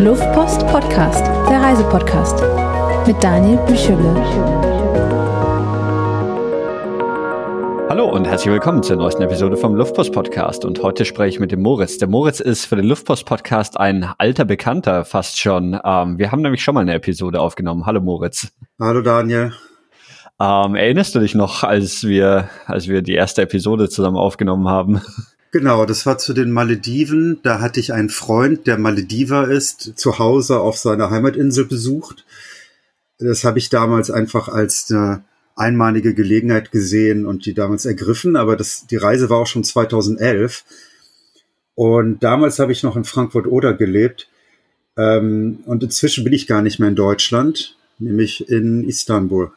Luftpost Podcast, der Reisepodcast mit Daniel Büchele. Hallo und herzlich willkommen zur neuesten Episode vom Luftpost Podcast. Und heute spreche ich mit dem Moritz. Der Moritz ist für den Luftpost Podcast ein alter Bekannter fast schon. Ähm, wir haben nämlich schon mal eine Episode aufgenommen. Hallo Moritz. Hallo Daniel. Ähm, erinnerst du dich noch, als wir, als wir die erste Episode zusammen aufgenommen haben? Genau, das war zu den Malediven. Da hatte ich einen Freund, der Malediver ist, zu Hause auf seiner Heimatinsel besucht. Das habe ich damals einfach als eine einmalige Gelegenheit gesehen und die damals ergriffen. Aber das, die Reise war auch schon 2011. Und damals habe ich noch in Frankfurt-Oder gelebt. Ähm, und inzwischen bin ich gar nicht mehr in Deutschland, nämlich in Istanbul.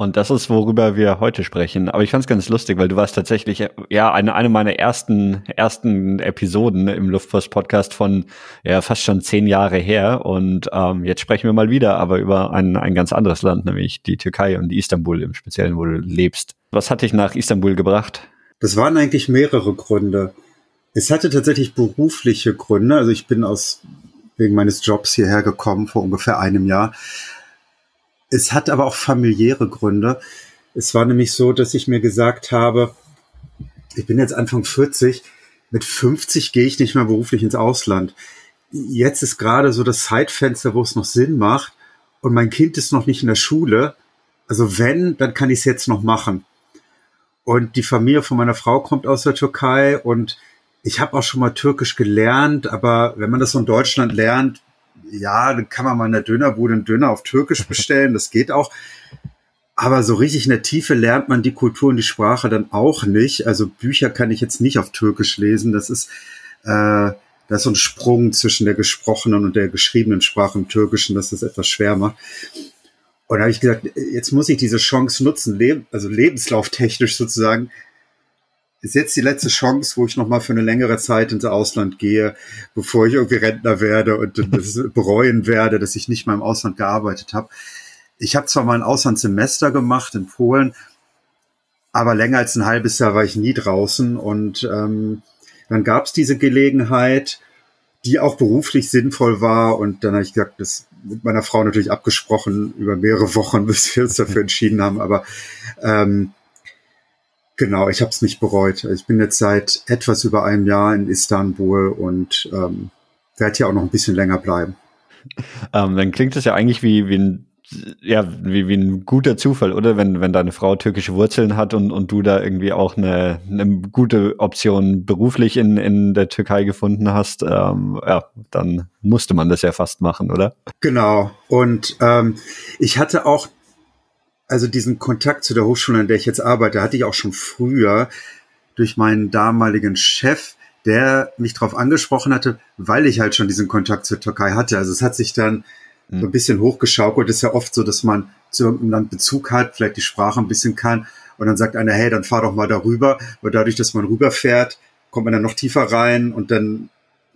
Und das ist, worüber wir heute sprechen. Aber ich fand es ganz lustig, weil du warst tatsächlich ja eine, eine meiner ersten, ersten Episoden im Luftpost-Podcast von ja fast schon zehn Jahre her. Und ähm, jetzt sprechen wir mal wieder, aber über ein, ein ganz anderes Land, nämlich die Türkei und Istanbul im Speziellen, wo du lebst. Was hat dich nach Istanbul gebracht? Das waren eigentlich mehrere Gründe. Es hatte tatsächlich berufliche Gründe. Also ich bin aus wegen meines Jobs hierher gekommen vor ungefähr einem Jahr. Es hat aber auch familiäre Gründe. Es war nämlich so, dass ich mir gesagt habe, ich bin jetzt Anfang 40, mit 50 gehe ich nicht mehr beruflich ins Ausland. Jetzt ist gerade so das Zeitfenster, wo es noch Sinn macht und mein Kind ist noch nicht in der Schule. Also wenn, dann kann ich es jetzt noch machen. Und die Familie von meiner Frau kommt aus der Türkei und ich habe auch schon mal Türkisch gelernt, aber wenn man das so in Deutschland lernt, ja, dann kann man mal in der Dönerbude einen Döner auf Türkisch bestellen, das geht auch. Aber so richtig in der Tiefe lernt man die Kultur und die Sprache dann auch nicht. Also Bücher kann ich jetzt nicht auf Türkisch lesen. Das ist, äh, da ist so ein Sprung zwischen der gesprochenen und der geschriebenen Sprache im Türkischen, dass das etwas schwer macht. Und da habe ich gesagt, jetzt muss ich diese Chance nutzen, leb also lebenslauftechnisch sozusagen, ist jetzt die letzte Chance, wo ich noch mal für eine längere Zeit ins Ausland gehe, bevor ich irgendwie Rentner werde und das bereuen werde, dass ich nicht mal im Ausland gearbeitet habe. Ich habe zwar mal ein Auslandssemester gemacht in Polen, aber länger als ein halbes Jahr war ich nie draußen. Und ähm, dann gab es diese Gelegenheit, die auch beruflich sinnvoll war. Und dann habe ich gesagt, das mit meiner Frau natürlich abgesprochen über mehrere Wochen, bis wir uns dafür entschieden haben, aber ähm, Genau, ich habe es nicht bereut. Ich bin jetzt seit etwas über einem Jahr in Istanbul und ähm, werde hier auch noch ein bisschen länger bleiben. Ähm, dann klingt es ja eigentlich wie, wie ein ja, wie, wie ein guter Zufall, oder? Wenn, wenn deine Frau türkische Wurzeln hat und, und du da irgendwie auch eine, eine gute Option beruflich in, in der Türkei gefunden hast, ähm, ja, dann musste man das ja fast machen, oder? Genau. Und ähm, ich hatte auch also diesen Kontakt zu der Hochschule, an der ich jetzt arbeite, hatte ich auch schon früher durch meinen damaligen Chef, der mich darauf angesprochen hatte, weil ich halt schon diesen Kontakt zur Türkei hatte. Also es hat sich dann mhm. so ein bisschen hochgeschaukelt. Es ist ja oft so, dass man zu irgendeinem Land Bezug hat, vielleicht die Sprache ein bisschen kann und dann sagt einer, hey, dann fahr doch mal darüber. Und dadurch, dass man rüberfährt, kommt man dann noch tiefer rein und dann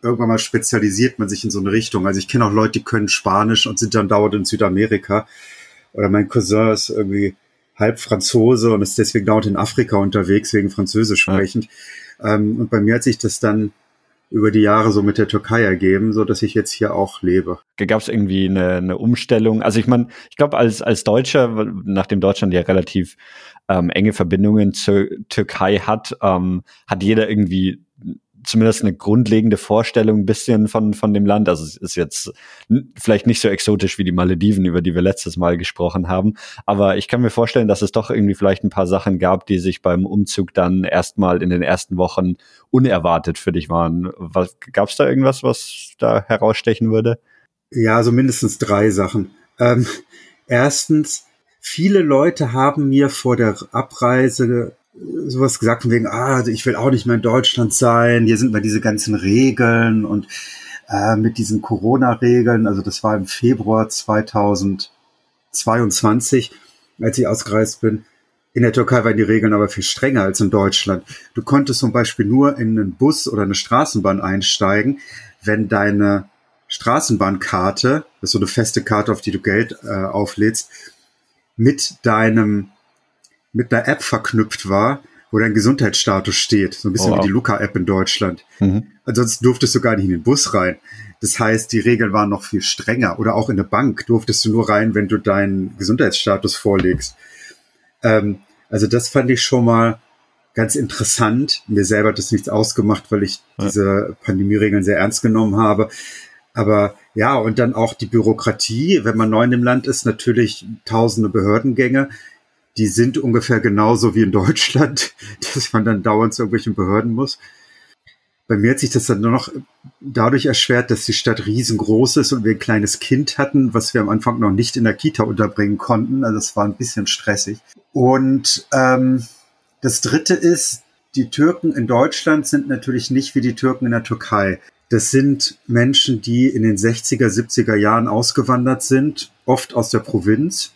irgendwann mal spezialisiert man sich in so eine Richtung. Also ich kenne auch Leute, die können Spanisch und sind dann dauernd in Südamerika oder mein Cousin ist irgendwie halb Franzose und ist deswegen dauernd in Afrika unterwegs, wegen Französisch sprechend. Ja. Ähm, und bei mir hat sich das dann über die Jahre so mit der Türkei ergeben, so dass ich jetzt hier auch lebe. Gab es irgendwie eine, eine Umstellung? Also ich meine, ich glaube als als Deutscher, nachdem Deutschland ja relativ ähm, enge Verbindungen zur Türkei hat, ähm, hat jeder irgendwie zumindest eine grundlegende Vorstellung ein bisschen von, von dem Land. Also es ist jetzt vielleicht nicht so exotisch wie die Malediven, über die wir letztes Mal gesprochen haben. Aber ich kann mir vorstellen, dass es doch irgendwie vielleicht ein paar Sachen gab, die sich beim Umzug dann erstmal in den ersten Wochen unerwartet für dich waren. Gab es da irgendwas, was da herausstechen würde? Ja, so mindestens drei Sachen. Ähm, erstens, viele Leute haben mir vor der Abreise sowas gesagt von wegen, ah, ich will auch nicht mehr in Deutschland sein, hier sind mal diese ganzen Regeln und äh, mit diesen Corona-Regeln, also das war im Februar 2022, als ich ausgereist bin. In der Türkei waren die Regeln aber viel strenger als in Deutschland. Du konntest zum Beispiel nur in einen Bus oder eine Straßenbahn einsteigen, wenn deine Straßenbahnkarte, das ist so eine feste Karte, auf die du Geld äh, auflädst, mit deinem mit einer App verknüpft war, wo dein Gesundheitsstatus steht. So ein bisschen oh, wow. wie die Luca-App in Deutschland. Mhm. Ansonsten durftest du gar nicht in den Bus rein. Das heißt, die Regeln waren noch viel strenger. Oder auch in eine Bank durftest du nur rein, wenn du deinen Gesundheitsstatus vorlegst. Ähm, also das fand ich schon mal ganz interessant. Mir selber hat das nichts ausgemacht, weil ich ja. diese Pandemieregeln sehr ernst genommen habe. Aber ja, und dann auch die Bürokratie, wenn man neu in dem Land ist, natürlich tausende Behördengänge. Die sind ungefähr genauso wie in Deutschland, dass man dann dauernd zu irgendwelchen Behörden muss. Bei mir hat sich das dann nur noch dadurch erschwert, dass die Stadt riesengroß ist und wir ein kleines Kind hatten, was wir am Anfang noch nicht in der Kita unterbringen konnten. Also es war ein bisschen stressig. Und ähm, das Dritte ist, die Türken in Deutschland sind natürlich nicht wie die Türken in der Türkei. Das sind Menschen, die in den 60er, 70er Jahren ausgewandert sind, oft aus der Provinz.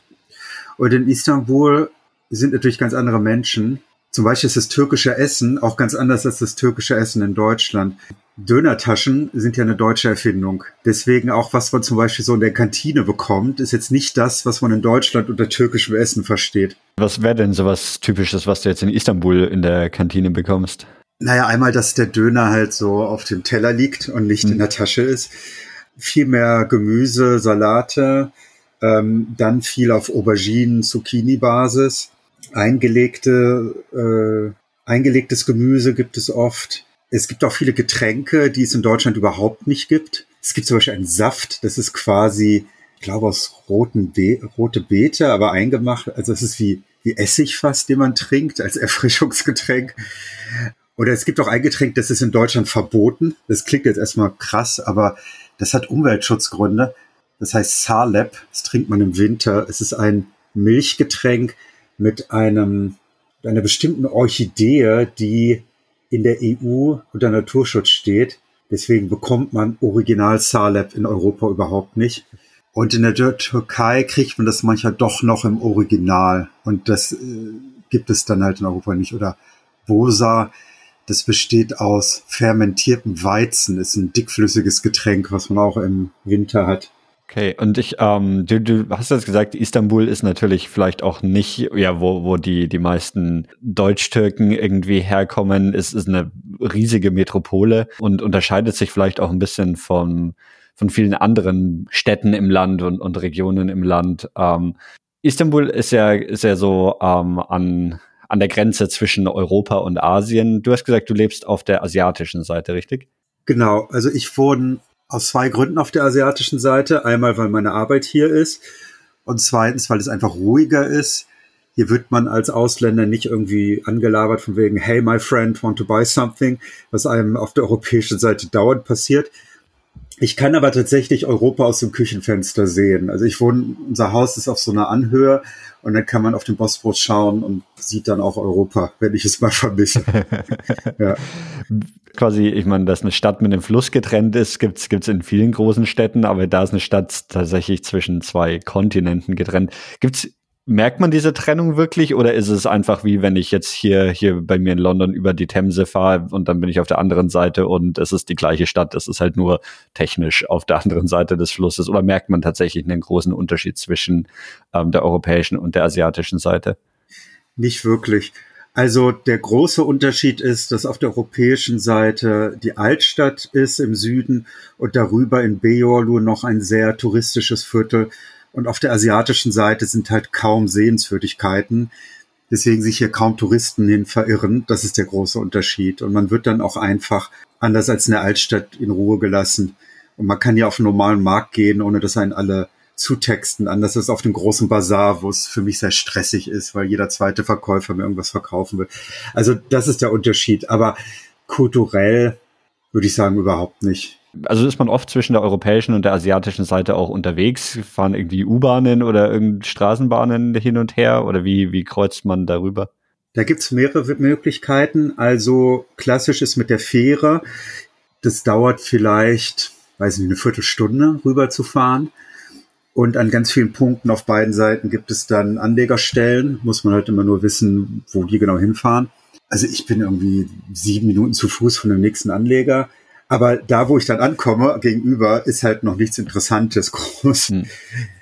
Und in Istanbul sind natürlich ganz andere Menschen. Zum Beispiel ist das türkische Essen auch ganz anders als das türkische Essen in Deutschland. Dönertaschen sind ja eine deutsche Erfindung. Deswegen auch, was man zum Beispiel so in der Kantine bekommt, ist jetzt nicht das, was man in Deutschland unter türkischem Essen versteht. Was wäre denn sowas Typisches, was du jetzt in Istanbul in der Kantine bekommst? Naja, einmal, dass der Döner halt so auf dem Teller liegt und nicht mhm. in der Tasche ist. Viel mehr Gemüse, Salate, ähm, dann viel auf Auberginen, Zucchini-Basis. Eingelegte, äh, eingelegtes Gemüse gibt es oft. Es gibt auch viele Getränke, die es in Deutschland überhaupt nicht gibt. Es gibt zum Beispiel einen Saft, das ist quasi, ich glaube, aus roten Be rote Beete, aber eingemacht. Also es ist wie, wie Essig fast, den man trinkt als Erfrischungsgetränk. Oder es gibt auch ein Getränk, das ist in Deutschland verboten. Das klingt jetzt erstmal krass, aber das hat Umweltschutzgründe. Das heißt Salep. Das trinkt man im Winter. Es ist ein Milchgetränk mit einem, einer bestimmten Orchidee, die in der EU unter Naturschutz steht. Deswegen bekommt man Original Salep in Europa überhaupt nicht. Und in der Türkei kriegt man das manchmal doch noch im Original. Und das äh, gibt es dann halt in Europa nicht. Oder Bosa das besteht aus fermentiertem Weizen, ist ein dickflüssiges Getränk, was man auch im Winter hat. Okay, und ich, ähm, du, du hast jetzt gesagt, Istanbul ist natürlich vielleicht auch nicht, ja, wo, wo die, die meisten Deutsch-Türken irgendwie herkommen, ist, ist eine riesige Metropole und unterscheidet sich vielleicht auch ein bisschen von, von vielen anderen Städten im Land und, und Regionen im Land. Ähm, Istanbul ist ja, ist ja so ähm, an an der Grenze zwischen Europa und Asien. Du hast gesagt, du lebst auf der asiatischen Seite, richtig? Genau, also ich wohne aus zwei Gründen auf der asiatischen Seite. Einmal, weil meine Arbeit hier ist und zweitens, weil es einfach ruhiger ist. Hier wird man als Ausländer nicht irgendwie angelabert von wegen, hey, my friend, want to buy something, was einem auf der europäischen Seite dauernd passiert. Ich kann aber tatsächlich Europa aus dem Küchenfenster sehen. Also ich wohne, unser Haus ist auf so einer Anhöhe und dann kann man auf den Bosporus schauen und sieht dann auch Europa, wenn ich es mal vermisse. ja. Quasi, ich meine, dass eine Stadt mit einem Fluss getrennt ist, gibt's gibt's in vielen großen Städten, aber da ist eine Stadt tatsächlich zwischen zwei Kontinenten getrennt. Gibt's Merkt man diese Trennung wirklich oder ist es einfach wie wenn ich jetzt hier, hier bei mir in London über die Themse fahre und dann bin ich auf der anderen Seite und es ist die gleiche Stadt, es ist halt nur technisch auf der anderen Seite des Flusses oder merkt man tatsächlich einen großen Unterschied zwischen ähm, der europäischen und der asiatischen Seite? Nicht wirklich. Also der große Unterschied ist, dass auf der europäischen Seite die Altstadt ist im Süden und darüber in Beyoğlu noch ein sehr touristisches Viertel und auf der asiatischen Seite sind halt kaum Sehenswürdigkeiten, deswegen sich hier kaum Touristen hin verirren. Das ist der große Unterschied. Und man wird dann auch einfach anders als in der Altstadt in Ruhe gelassen. Und man kann ja auf einen normalen Markt gehen, ohne dass einen alle zutexten. Anders als auf dem großen Bazar, wo es für mich sehr stressig ist, weil jeder zweite Verkäufer mir irgendwas verkaufen will. Also das ist der Unterschied. Aber kulturell würde ich sagen überhaupt nicht also ist man oft zwischen der europäischen und der asiatischen Seite auch unterwegs, fahren irgendwie U-Bahnen oder Straßenbahnen hin und her oder wie, wie kreuzt man darüber? Da gibt's mehrere Möglichkeiten. Also klassisch ist mit der Fähre. Das dauert vielleicht, weiß nicht, eine Viertelstunde rüber zu fahren. Und an ganz vielen Punkten auf beiden Seiten gibt es dann Anlegerstellen. Muss man halt immer nur wissen, wo die genau hinfahren. Also ich bin irgendwie sieben Minuten zu Fuß von dem nächsten Anleger. Aber da, wo ich dann ankomme, gegenüber, ist halt noch nichts Interessantes groß. Hm.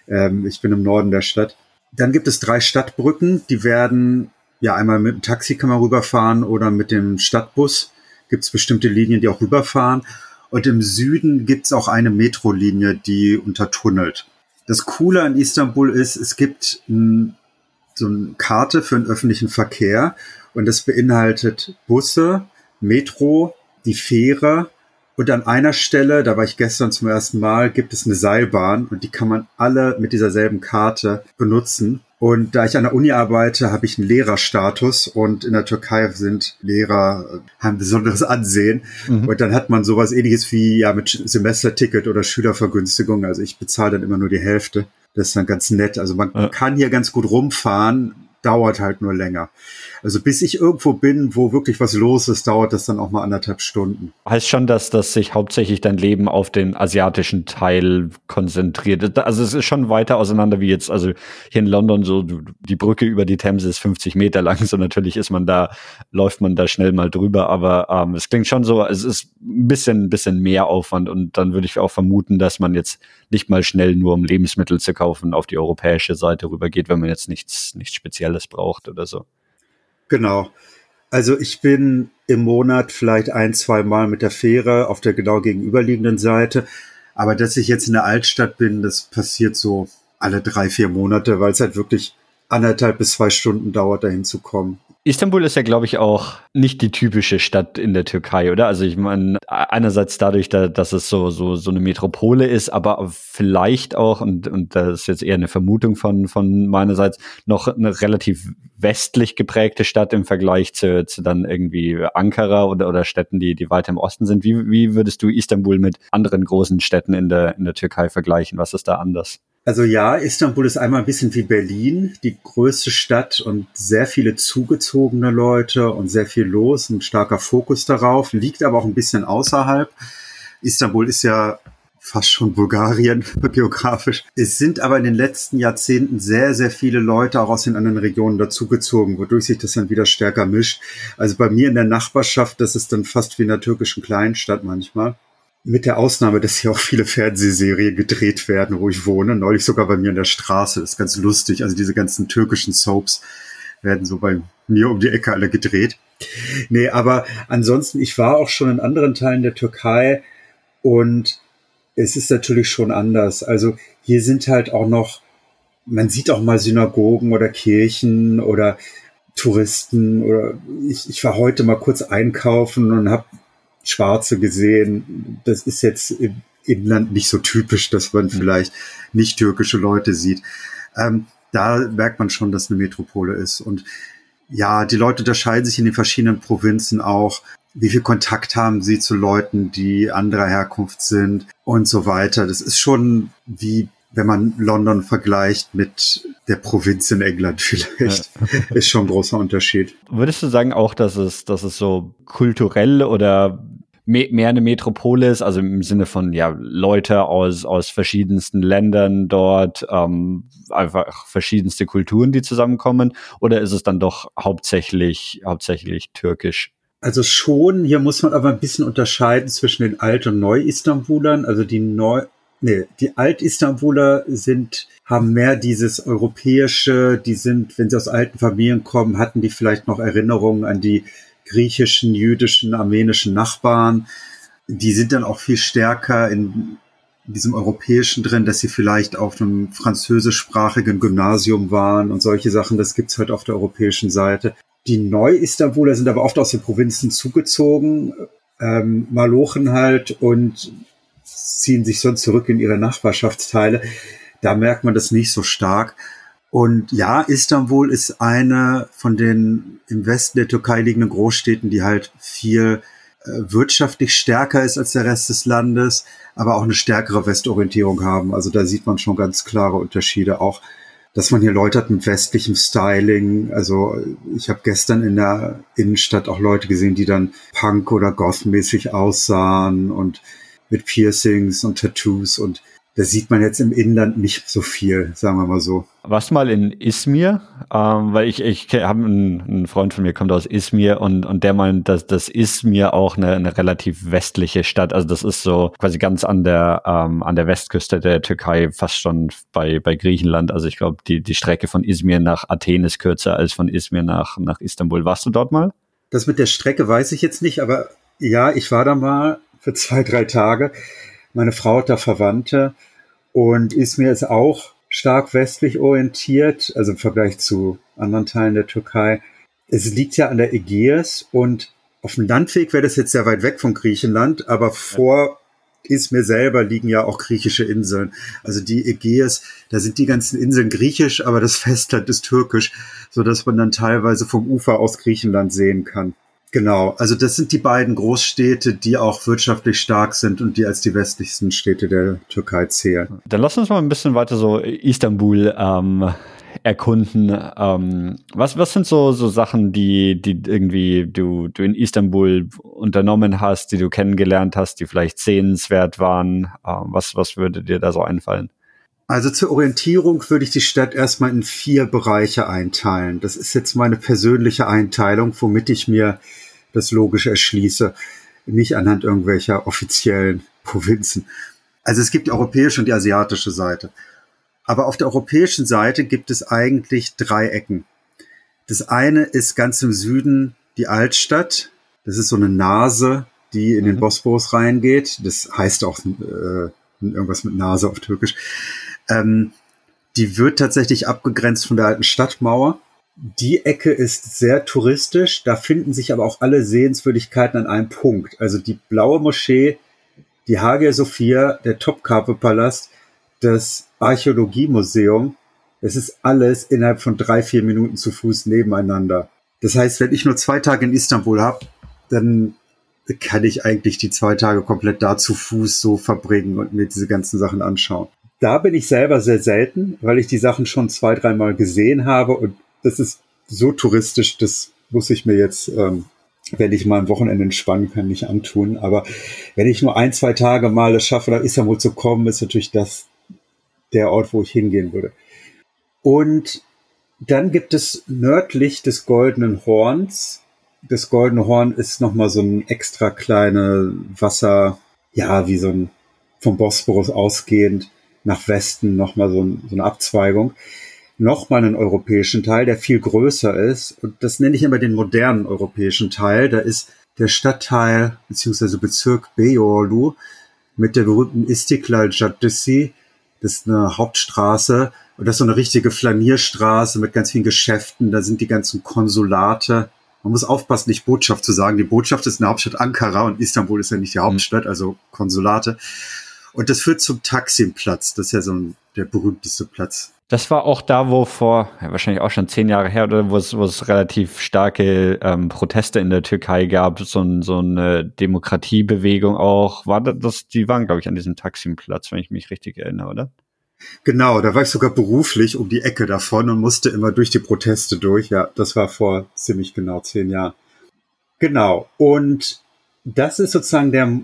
Ähm, ich bin im Norden der Stadt. Dann gibt es drei Stadtbrücken, die werden ja, einmal mit dem Taxi kann man rüberfahren oder mit dem Stadtbus. Gibt es bestimmte Linien, die auch rüberfahren. Und im Süden gibt es auch eine Metrolinie, die untertunnelt. Das Coole an Istanbul ist, es gibt ein, so eine Karte für den öffentlichen Verkehr und das beinhaltet Busse, Metro, die Fähre und an einer Stelle, da war ich gestern zum ersten Mal, gibt es eine Seilbahn und die kann man alle mit dieser selben Karte benutzen. Und da ich an der Uni arbeite, habe ich einen Lehrerstatus und in der Türkei sind Lehrer, äh, haben besonderes Ansehen. Mhm. Und dann hat man sowas ähnliches wie ja mit Semesterticket oder Schülervergünstigung. Also ich bezahle dann immer nur die Hälfte. Das ist dann ganz nett. Also man ja. kann hier ganz gut rumfahren, dauert halt nur länger. Also bis ich irgendwo bin, wo wirklich was los ist, dauert das dann auch mal anderthalb Stunden. Heißt schon, dass das sich hauptsächlich dein Leben auf den asiatischen Teil konzentriert. Also es ist schon weiter auseinander wie jetzt, also hier in London so, die Brücke über die Themse ist 50 Meter lang, so natürlich ist man da, läuft man da schnell mal drüber, aber ähm, es klingt schon so, es ist ein bisschen, ein bisschen mehr Aufwand und dann würde ich auch vermuten, dass man jetzt nicht mal schnell nur um Lebensmittel zu kaufen auf die europäische Seite rübergeht, wenn man jetzt nichts, nichts Spezielles braucht oder so. Genau. Also ich bin im Monat vielleicht ein, zwei Mal mit der Fähre auf der genau gegenüberliegenden Seite. Aber dass ich jetzt in der Altstadt bin, das passiert so alle drei, vier Monate, weil es halt wirklich anderthalb bis zwei Stunden dauert, dahin zu kommen. Istanbul ist ja, glaube ich, auch nicht die typische Stadt in der Türkei, oder? Also ich meine, einerseits dadurch, dass es so, so, so eine Metropole ist, aber vielleicht auch, und, und das ist jetzt eher eine Vermutung von, von meinerseits, noch eine relativ westlich geprägte Stadt im Vergleich zu, zu dann irgendwie Ankara oder, oder Städten, die, die weiter im Osten sind. Wie, wie würdest du Istanbul mit anderen großen Städten in der, in der Türkei vergleichen? Was ist da anders? Also ja, Istanbul ist einmal ein bisschen wie Berlin, die größte Stadt und sehr viele zugezogene Leute und sehr viel los, ein starker Fokus darauf, liegt aber auch ein bisschen außerhalb. Istanbul ist ja fast schon Bulgarien geografisch. Es sind aber in den letzten Jahrzehnten sehr, sehr viele Leute auch aus den anderen Regionen dazugezogen, wodurch sich das dann wieder stärker mischt. Also bei mir in der Nachbarschaft, das ist dann fast wie in einer türkischen Kleinstadt manchmal. Mit der Ausnahme, dass hier auch viele Fernsehserien gedreht werden, wo ich wohne. Neulich sogar bei mir in der Straße. Das ist ganz lustig. Also diese ganzen türkischen Soaps werden so bei mir um die Ecke alle gedreht. Nee, aber ansonsten, ich war auch schon in anderen Teilen der Türkei und es ist natürlich schon anders. Also hier sind halt auch noch, man sieht auch mal Synagogen oder Kirchen oder Touristen oder ich, ich war heute mal kurz einkaufen und habe Schwarze gesehen. Das ist jetzt im Inland nicht so typisch, dass man vielleicht nicht türkische Leute sieht. Ähm, da merkt man schon, dass eine Metropole ist. Und ja, die Leute unterscheiden sich in den verschiedenen Provinzen auch. Wie viel Kontakt haben sie zu Leuten, die anderer Herkunft sind und so weiter. Das ist schon wie wenn man London vergleicht mit der Provinz in England vielleicht, ja. ist schon ein großer Unterschied. Würdest du sagen auch, dass es, dass es so kulturell oder mehr eine Metropole ist, also im Sinne von ja Leute aus aus verschiedensten Ländern dort, ähm, einfach verschiedenste Kulturen, die zusammenkommen, oder ist es dann doch hauptsächlich hauptsächlich türkisch? Also schon, hier muss man aber ein bisschen unterscheiden zwischen den Alt- und Neu-Istanbulern. Also die Neu, nee, die Alt-Istanbuler sind, haben mehr dieses europäische, die sind, wenn sie aus alten Familien kommen, hatten die vielleicht noch Erinnerungen an die griechischen, jüdischen, armenischen Nachbarn. Die sind dann auch viel stärker in diesem Europäischen drin, dass sie vielleicht auf einem französischsprachigen Gymnasium waren und solche Sachen. Das gibt's halt auf der europäischen Seite. Die Neu-Istanbuler sind aber oft aus den Provinzen zugezogen, ähm, Malochen halt und ziehen sich sonst zurück in ihre Nachbarschaftsteile. Da merkt man das nicht so stark. Und ja, Istanbul ist eine von den im Westen der Türkei liegenden Großstädten, die halt viel äh, wirtschaftlich stärker ist als der Rest des Landes, aber auch eine stärkere Westorientierung haben. Also da sieht man schon ganz klare Unterschiede. Auch, dass man hier Leute hat mit westlichem Styling. Also ich habe gestern in der Innenstadt auch Leute gesehen, die dann Punk- oder Goth-mäßig aussahen und mit Piercings und Tattoos und das sieht man jetzt im Inland nicht so viel, sagen wir mal so. Was mal in Izmir, ähm, weil ich, ich habe einen, einen, Freund von mir, kommt aus Izmir und, und der meint, dass das Izmir auch eine, eine relativ westliche Stadt, also das ist so quasi ganz an der, ähm, an der Westküste der Türkei, fast schon bei, bei Griechenland. Also ich glaube, die, die Strecke von Izmir nach Athen ist kürzer als von Izmir nach, nach Istanbul. Warst du dort mal? Das mit der Strecke weiß ich jetzt nicht, aber ja, ich war da mal für zwei, drei Tage. Meine Frau hat da Verwandte und Izmir ist auch stark westlich orientiert, also im Vergleich zu anderen Teilen der Türkei. Es liegt ja an der Ägäis und auf dem Landweg wäre das jetzt sehr weit weg von Griechenland, aber vor Izmir selber liegen ja auch griechische Inseln. Also die Ägäis, da sind die ganzen Inseln griechisch, aber das Festland ist türkisch, so dass man dann teilweise vom Ufer aus Griechenland sehen kann. Genau, also das sind die beiden Großstädte, die auch wirtschaftlich stark sind und die als die westlichsten Städte der Türkei zählen. Dann lass uns mal ein bisschen weiter so Istanbul ähm, erkunden. Ähm, was, was sind so, so Sachen, die, die irgendwie du, du in Istanbul unternommen hast, die du kennengelernt hast, die vielleicht sehenswert waren? Ähm, was, was würde dir da so einfallen? Also zur Orientierung würde ich die Stadt erstmal in vier Bereiche einteilen. Das ist jetzt meine persönliche Einteilung, womit ich mir das logisch erschließe, nicht anhand irgendwelcher offiziellen Provinzen. Also es gibt die europäische und die asiatische Seite. Aber auf der europäischen Seite gibt es eigentlich drei Ecken. Das eine ist ganz im Süden die Altstadt. Das ist so eine Nase, die in den mhm. Bosporus reingeht. Das heißt auch äh, irgendwas mit Nase auf Türkisch. Ähm, die wird tatsächlich abgegrenzt von der alten Stadtmauer. Die Ecke ist sehr touristisch, da finden sich aber auch alle Sehenswürdigkeiten an einem Punkt. Also die Blaue Moschee, die Hagia Sophia, der Topkapi-Palast, das Archäologiemuseum, es ist alles innerhalb von drei, vier Minuten zu Fuß nebeneinander. Das heißt, wenn ich nur zwei Tage in Istanbul habe, dann kann ich eigentlich die zwei Tage komplett da zu Fuß so verbringen und mir diese ganzen Sachen anschauen da bin ich selber sehr selten, weil ich die Sachen schon zwei, dreimal gesehen habe und das ist so touristisch, das muss ich mir jetzt, ähm, wenn ich mal ein Wochenende entspannen kann, nicht antun. Aber wenn ich nur ein, zwei Tage mal es schaffe, nach Istanbul zu kommen, ist natürlich das der Ort, wo ich hingehen würde. Und dann gibt es nördlich des Goldenen Horns. Das Goldene Horn ist nochmal so ein extra kleine Wasser, ja, wie so ein vom Bosporus ausgehend nach Westen nochmal so, so eine Abzweigung, nochmal einen europäischen Teil, der viel größer ist. Und das nenne ich immer den modernen europäischen Teil. Da ist der Stadtteil bzw. Bezirk Beyoğlu mit der berühmten Istiklal Caddesi. Das ist eine Hauptstraße und das ist so eine richtige Flanierstraße mit ganz vielen Geschäften. Da sind die ganzen Konsulate. Man muss aufpassen, nicht Botschaft zu sagen. Die Botschaft ist in der Hauptstadt Ankara und Istanbul ist ja nicht die Hauptstadt, also Konsulate. Und das führt zum Taksimplatz. Das ist ja so ein, der berühmteste Platz. Das war auch da, wo vor, ja, wahrscheinlich auch schon zehn Jahre her, oder wo es, wo es relativ starke ähm, Proteste in der Türkei gab, so, ein, so eine Demokratiebewegung auch. War das, die waren, glaube ich, an diesem Taksimplatz, wenn ich mich richtig erinnere, oder? Genau, da war ich sogar beruflich um die Ecke davon und musste immer durch die Proteste durch. Ja, das war vor ziemlich genau zehn Jahren. Genau. Und das ist sozusagen der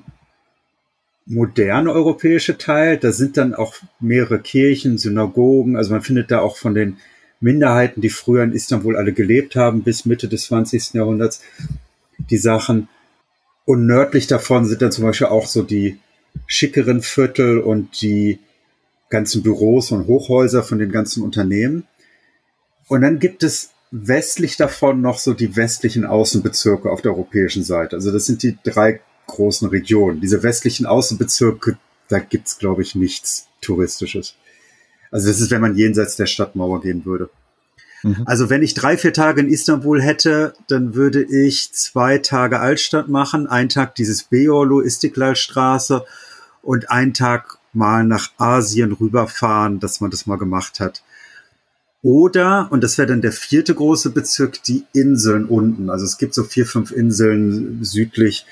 moderne europäische Teil. Da sind dann auch mehrere Kirchen, Synagogen. Also man findet da auch von den Minderheiten, die früher in Istanbul alle gelebt haben, bis Mitte des 20. Jahrhunderts, die Sachen. Und nördlich davon sind dann zum Beispiel auch so die schickeren Viertel und die ganzen Büros und Hochhäuser von den ganzen Unternehmen. Und dann gibt es westlich davon noch so die westlichen Außenbezirke auf der europäischen Seite. Also das sind die drei großen Regionen. Diese westlichen Außenbezirke, da gibt's glaube ich, nichts Touristisches. Also das ist, wenn man jenseits der Stadtmauer gehen würde. Mhm. Also wenn ich drei, vier Tage in Istanbul hätte, dann würde ich zwei Tage Altstadt machen, einen Tag dieses Beyoğlu Istiklal Straße und einen Tag mal nach Asien rüberfahren, dass man das mal gemacht hat. Oder, und das wäre dann der vierte große Bezirk, die Inseln unten. Also es gibt so vier, fünf Inseln südlich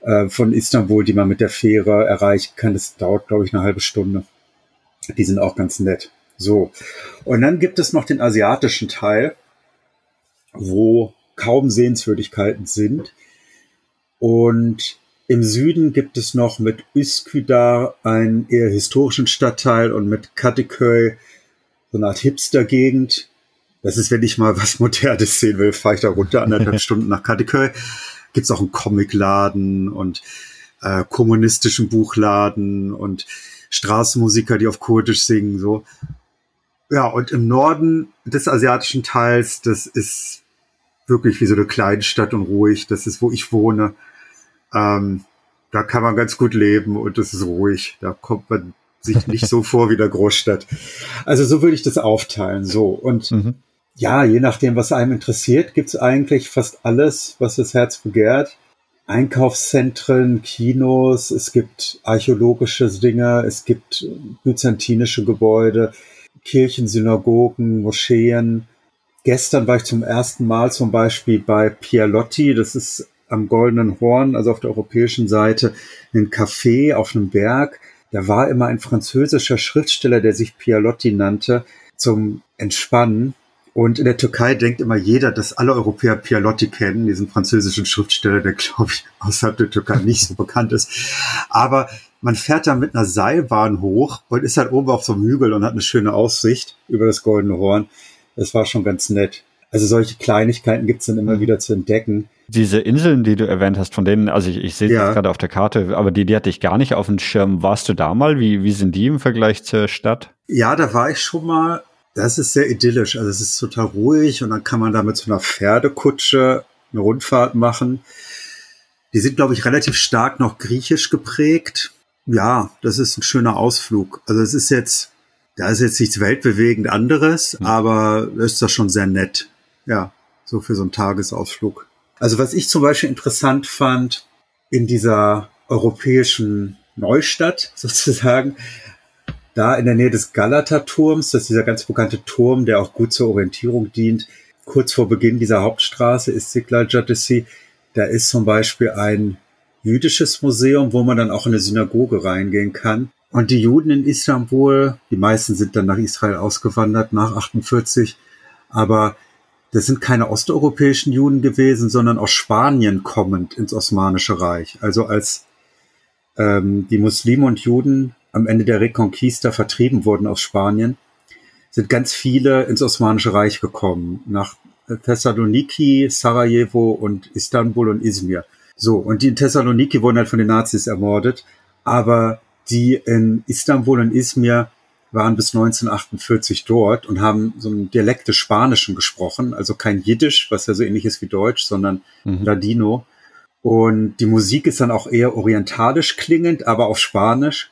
äh, von Istanbul, die man mit der Fähre erreichen kann. Das dauert, glaube ich, eine halbe Stunde. Die sind auch ganz nett. So. Und dann gibt es noch den asiatischen Teil, wo kaum Sehenswürdigkeiten sind. Und Im Süden gibt es noch mit Üsküdar einen eher historischen Stadtteil und mit Kadıköy so eine Art Hipster-Gegend. Das ist, wenn ich mal was Modernes sehen will, fahre ich da runter anderthalb Stunden nach Kadıköy. Gibt es auch einen Comicladen und äh, kommunistischen Buchladen und Straßenmusiker, die auf Kurdisch singen, so. Ja, und im Norden des asiatischen Teils, das ist wirklich wie so eine Kleinstadt und ruhig. Das ist, wo ich wohne. Ähm, da kann man ganz gut leben und es ist ruhig. Da kommt man sich nicht so vor wie der Großstadt. Also so würde ich das aufteilen. So und mhm. Ja, je nachdem, was einem interessiert, gibt's eigentlich fast alles, was das Herz begehrt. Einkaufszentren, Kinos, es gibt archäologische Dinge, es gibt byzantinische Gebäude, Kirchen, Synagogen, Moscheen. Gestern war ich zum ersten Mal zum Beispiel bei Pialotti, das ist am Goldenen Horn, also auf der europäischen Seite, ein Café auf einem Berg. Da war immer ein französischer Schriftsteller, der sich Pialotti nannte, zum Entspannen. Und in der Türkei denkt immer jeder, dass alle Europäer Pialotti kennen, diesen französischen Schriftsteller, der, glaube ich, außerhalb der Türkei nicht so bekannt ist. Aber man fährt da mit einer Seilbahn hoch und ist halt oben auf so einem Hügel und hat eine schöne Aussicht über das Goldene Horn. Das war schon ganz nett. Also solche Kleinigkeiten gibt's dann immer mhm. wieder zu entdecken. Diese Inseln, die du erwähnt hast, von denen, also ich, ich sehe ja. gerade auf der Karte, aber die, die hatte ich gar nicht auf dem Schirm. Warst du da mal? Wie, wie sind die im Vergleich zur Stadt? Ja, da war ich schon mal. Das ist sehr idyllisch. Also es ist total ruhig und dann kann man da mit so einer Pferdekutsche eine Rundfahrt machen. Die sind, glaube ich, relativ stark noch griechisch geprägt. Ja, das ist ein schöner Ausflug. Also es ist jetzt, da ist jetzt nichts weltbewegend anderes, mhm. aber ist das schon sehr nett. Ja, so für so einen Tagesausflug. Also was ich zum Beispiel interessant fand in dieser europäischen Neustadt sozusagen, da in der Nähe des Galata-Turms, das ist dieser ganz bekannte Turm, der auch gut zur Orientierung dient, kurz vor Beginn dieser Hauptstraße ist Istiklal Caddesi, da ist zum Beispiel ein jüdisches Museum, wo man dann auch in eine Synagoge reingehen kann. Und die Juden in Istanbul, die meisten sind dann nach Israel ausgewandert nach 48, aber das sind keine osteuropäischen Juden gewesen, sondern aus Spanien kommend ins Osmanische Reich. Also als ähm, die Muslime und Juden am Ende der Reconquista vertrieben wurden aus Spanien, sind ganz viele ins Osmanische Reich gekommen, nach Thessaloniki, Sarajevo und Istanbul und Izmir. So, und die in Thessaloniki wurden halt von den Nazis ermordet, aber die in Istanbul und Izmir waren bis 1948 dort und haben so ein Dialekt des Spanischen gesprochen, also kein Jiddisch, was ja so ähnlich ist wie Deutsch, sondern mhm. Ladino. Und die Musik ist dann auch eher orientalisch klingend, aber auf Spanisch.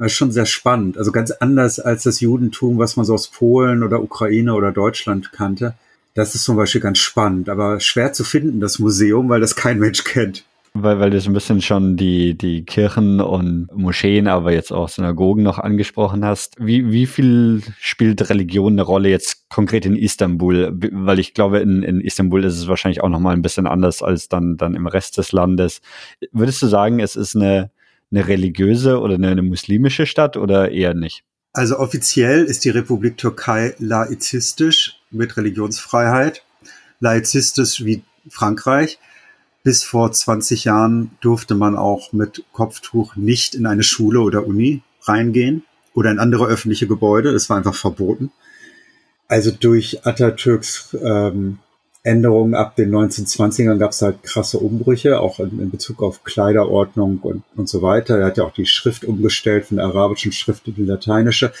Das ist schon sehr spannend. Also ganz anders als das Judentum, was man so aus Polen oder Ukraine oder Deutschland kannte. Das ist zum Beispiel ganz spannend, aber schwer zu finden, das Museum, weil das kein Mensch kennt. Weil, weil du so ein bisschen schon die, die Kirchen und Moscheen, aber jetzt auch Synagogen noch angesprochen hast. Wie, wie viel spielt Religion eine Rolle jetzt konkret in Istanbul? Weil ich glaube, in, in Istanbul ist es wahrscheinlich auch nochmal ein bisschen anders als dann, dann im Rest des Landes. Würdest du sagen, es ist eine, eine religiöse oder eine, muslimische Stadt oder eher nicht? Also offiziell ist die Republik Türkei laizistisch mit Religionsfreiheit, laizistisch wie Frankreich bis vor 20 Jahren durfte man auch mit Kopftuch nicht in eine Schule oder Uni reingehen oder in andere öffentliche Gebäude. Es war einfach verboten. Also durch Atatürks ähm, Änderungen ab den 1920ern gab es halt krasse Umbrüche, auch in, in, Bezug auf Kleiderordnung und, und so weiter. Er hat ja auch die Schrift umgestellt von der arabischen Schrift in die lateinische.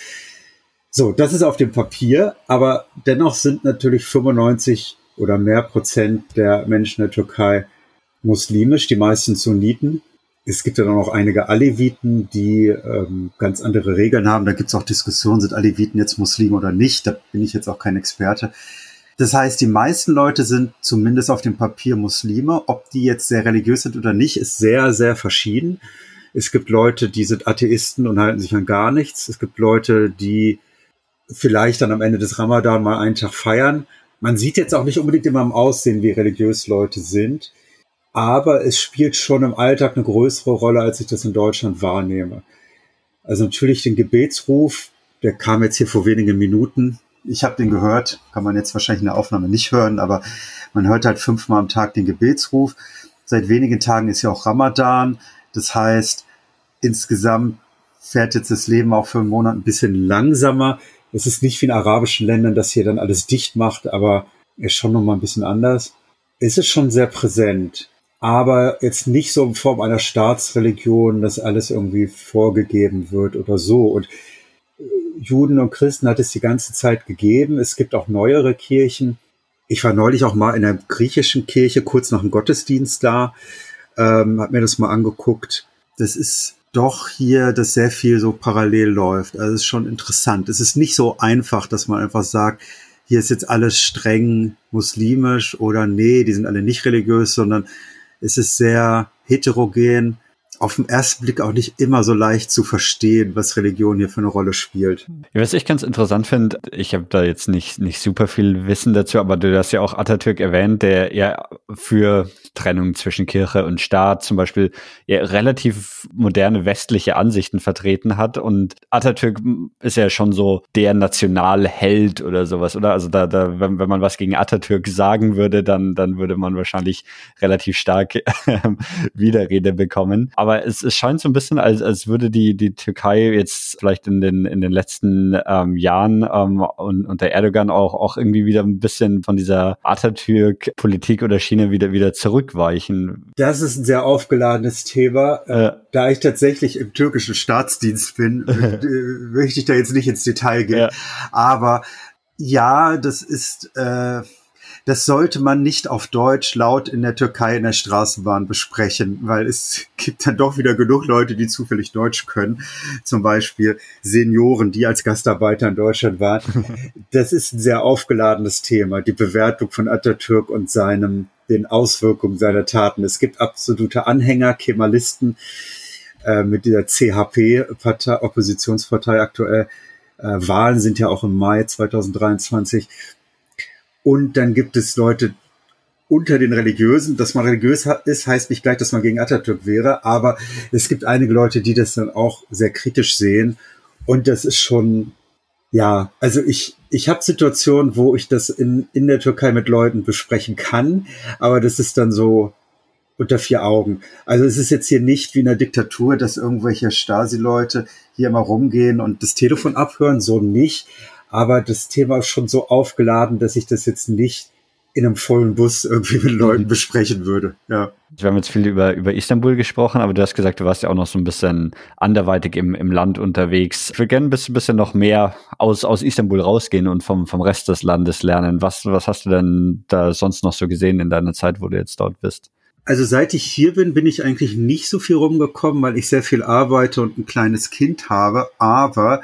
So, das ist auf dem Papier, aber dennoch sind natürlich 95 oder mehr Prozent der Menschen in der Türkei muslimisch, die meisten Sunniten. Es gibt ja dann auch einige Aleviten, die ähm, ganz andere Regeln haben. Da gibt es auch Diskussionen, sind Aleviten jetzt Muslime oder nicht. Da bin ich jetzt auch kein Experte. Das heißt, die meisten Leute sind zumindest auf dem Papier Muslime. Ob die jetzt sehr religiös sind oder nicht, ist sehr, sehr verschieden. Es gibt Leute, die sind Atheisten und halten sich an gar nichts. Es gibt Leute, die vielleicht dann am Ende des Ramadan mal einen Tag feiern. Man sieht jetzt auch nicht unbedingt immer im Aussehen, wie religiös Leute sind aber es spielt schon im Alltag eine größere Rolle, als ich das in Deutschland wahrnehme. Also natürlich den Gebetsruf, der kam jetzt hier vor wenigen Minuten. Ich habe den gehört, kann man jetzt wahrscheinlich in der Aufnahme nicht hören, aber man hört halt fünfmal am Tag den Gebetsruf. Seit wenigen Tagen ist ja auch Ramadan. Das heißt, insgesamt fährt jetzt das Leben auch für einen Monat ein bisschen langsamer. Es ist nicht wie in arabischen Ländern, dass hier dann alles dicht macht, aber ist schon nochmal ein bisschen anders. Es ist schon sehr präsent, aber jetzt nicht so in Form einer Staatsreligion, dass alles irgendwie vorgegeben wird oder so. Und Juden und Christen hat es die ganze Zeit gegeben. Es gibt auch neuere Kirchen. Ich war neulich auch mal in der griechischen Kirche, kurz nach dem Gottesdienst da, ähm, habe mir das mal angeguckt. Das ist doch hier, dass sehr viel so parallel läuft. Also es ist schon interessant. Es ist nicht so einfach, dass man einfach sagt, hier ist jetzt alles streng muslimisch oder nee, die sind alle nicht religiös, sondern es ist sehr heterogen auf den ersten Blick auch nicht immer so leicht zu verstehen, was Religion hier für eine Rolle spielt. Was ich ganz interessant finde, ich habe da jetzt nicht, nicht super viel Wissen dazu, aber du hast ja auch Atatürk erwähnt, der ja für Trennung zwischen Kirche und Staat zum Beispiel ja relativ moderne westliche Ansichten vertreten hat. Und Atatürk ist ja schon so der Nationalheld oder sowas, oder? Also da, da wenn, wenn man was gegen Atatürk sagen würde, dann, dann würde man wahrscheinlich relativ stark Widerrede bekommen. Aber aber es, es scheint so ein bisschen, als, als würde die, die Türkei jetzt vielleicht in den, in den letzten ähm, Jahren ähm, und unter Erdogan auch, auch irgendwie wieder ein bisschen von dieser Atatürk-Politik oder Schiene wieder, wieder zurückweichen. Das ist ein sehr aufgeladenes Thema. Äh. Da ich tatsächlich im türkischen Staatsdienst bin, möchte ich da jetzt nicht ins Detail gehen. Ja. Aber ja, das ist, äh, das sollte man nicht auf Deutsch laut in der Türkei in der Straßenbahn besprechen, weil es gibt dann doch wieder genug Leute, die zufällig Deutsch können. Zum Beispiel Senioren, die als Gastarbeiter in Deutschland waren. Das ist ein sehr aufgeladenes Thema, die Bewertung von Atatürk und seinem, den Auswirkungen seiner Taten. Es gibt absolute Anhänger, Kemalisten, äh, mit dieser CHP-Partei, Oppositionspartei aktuell. Äh, Wahlen sind ja auch im Mai 2023. Und dann gibt es Leute unter den Religiösen. Dass man religiös ist, heißt nicht gleich, dass man gegen Atatürk wäre, aber es gibt einige Leute, die das dann auch sehr kritisch sehen. Und das ist schon, ja, also ich, ich habe Situationen, wo ich das in, in der Türkei mit Leuten besprechen kann, aber das ist dann so unter vier Augen. Also es ist jetzt hier nicht wie in einer Diktatur, dass irgendwelche Stasi-Leute hier immer rumgehen und das Telefon abhören, so nicht. Aber das Thema ist schon so aufgeladen, dass ich das jetzt nicht in einem vollen Bus irgendwie mit Leuten mhm. besprechen würde. Ja. Wir haben jetzt viel über, über Istanbul gesprochen, aber du hast gesagt, du warst ja auch noch so ein bisschen anderweitig im, im Land unterwegs. Ich würde gerne ein bisschen, bisschen noch mehr aus, aus Istanbul rausgehen und vom, vom Rest des Landes lernen. Was, was hast du denn da sonst noch so gesehen in deiner Zeit, wo du jetzt dort bist? Also seit ich hier bin, bin ich eigentlich nicht so viel rumgekommen, weil ich sehr viel arbeite und ein kleines Kind habe. Aber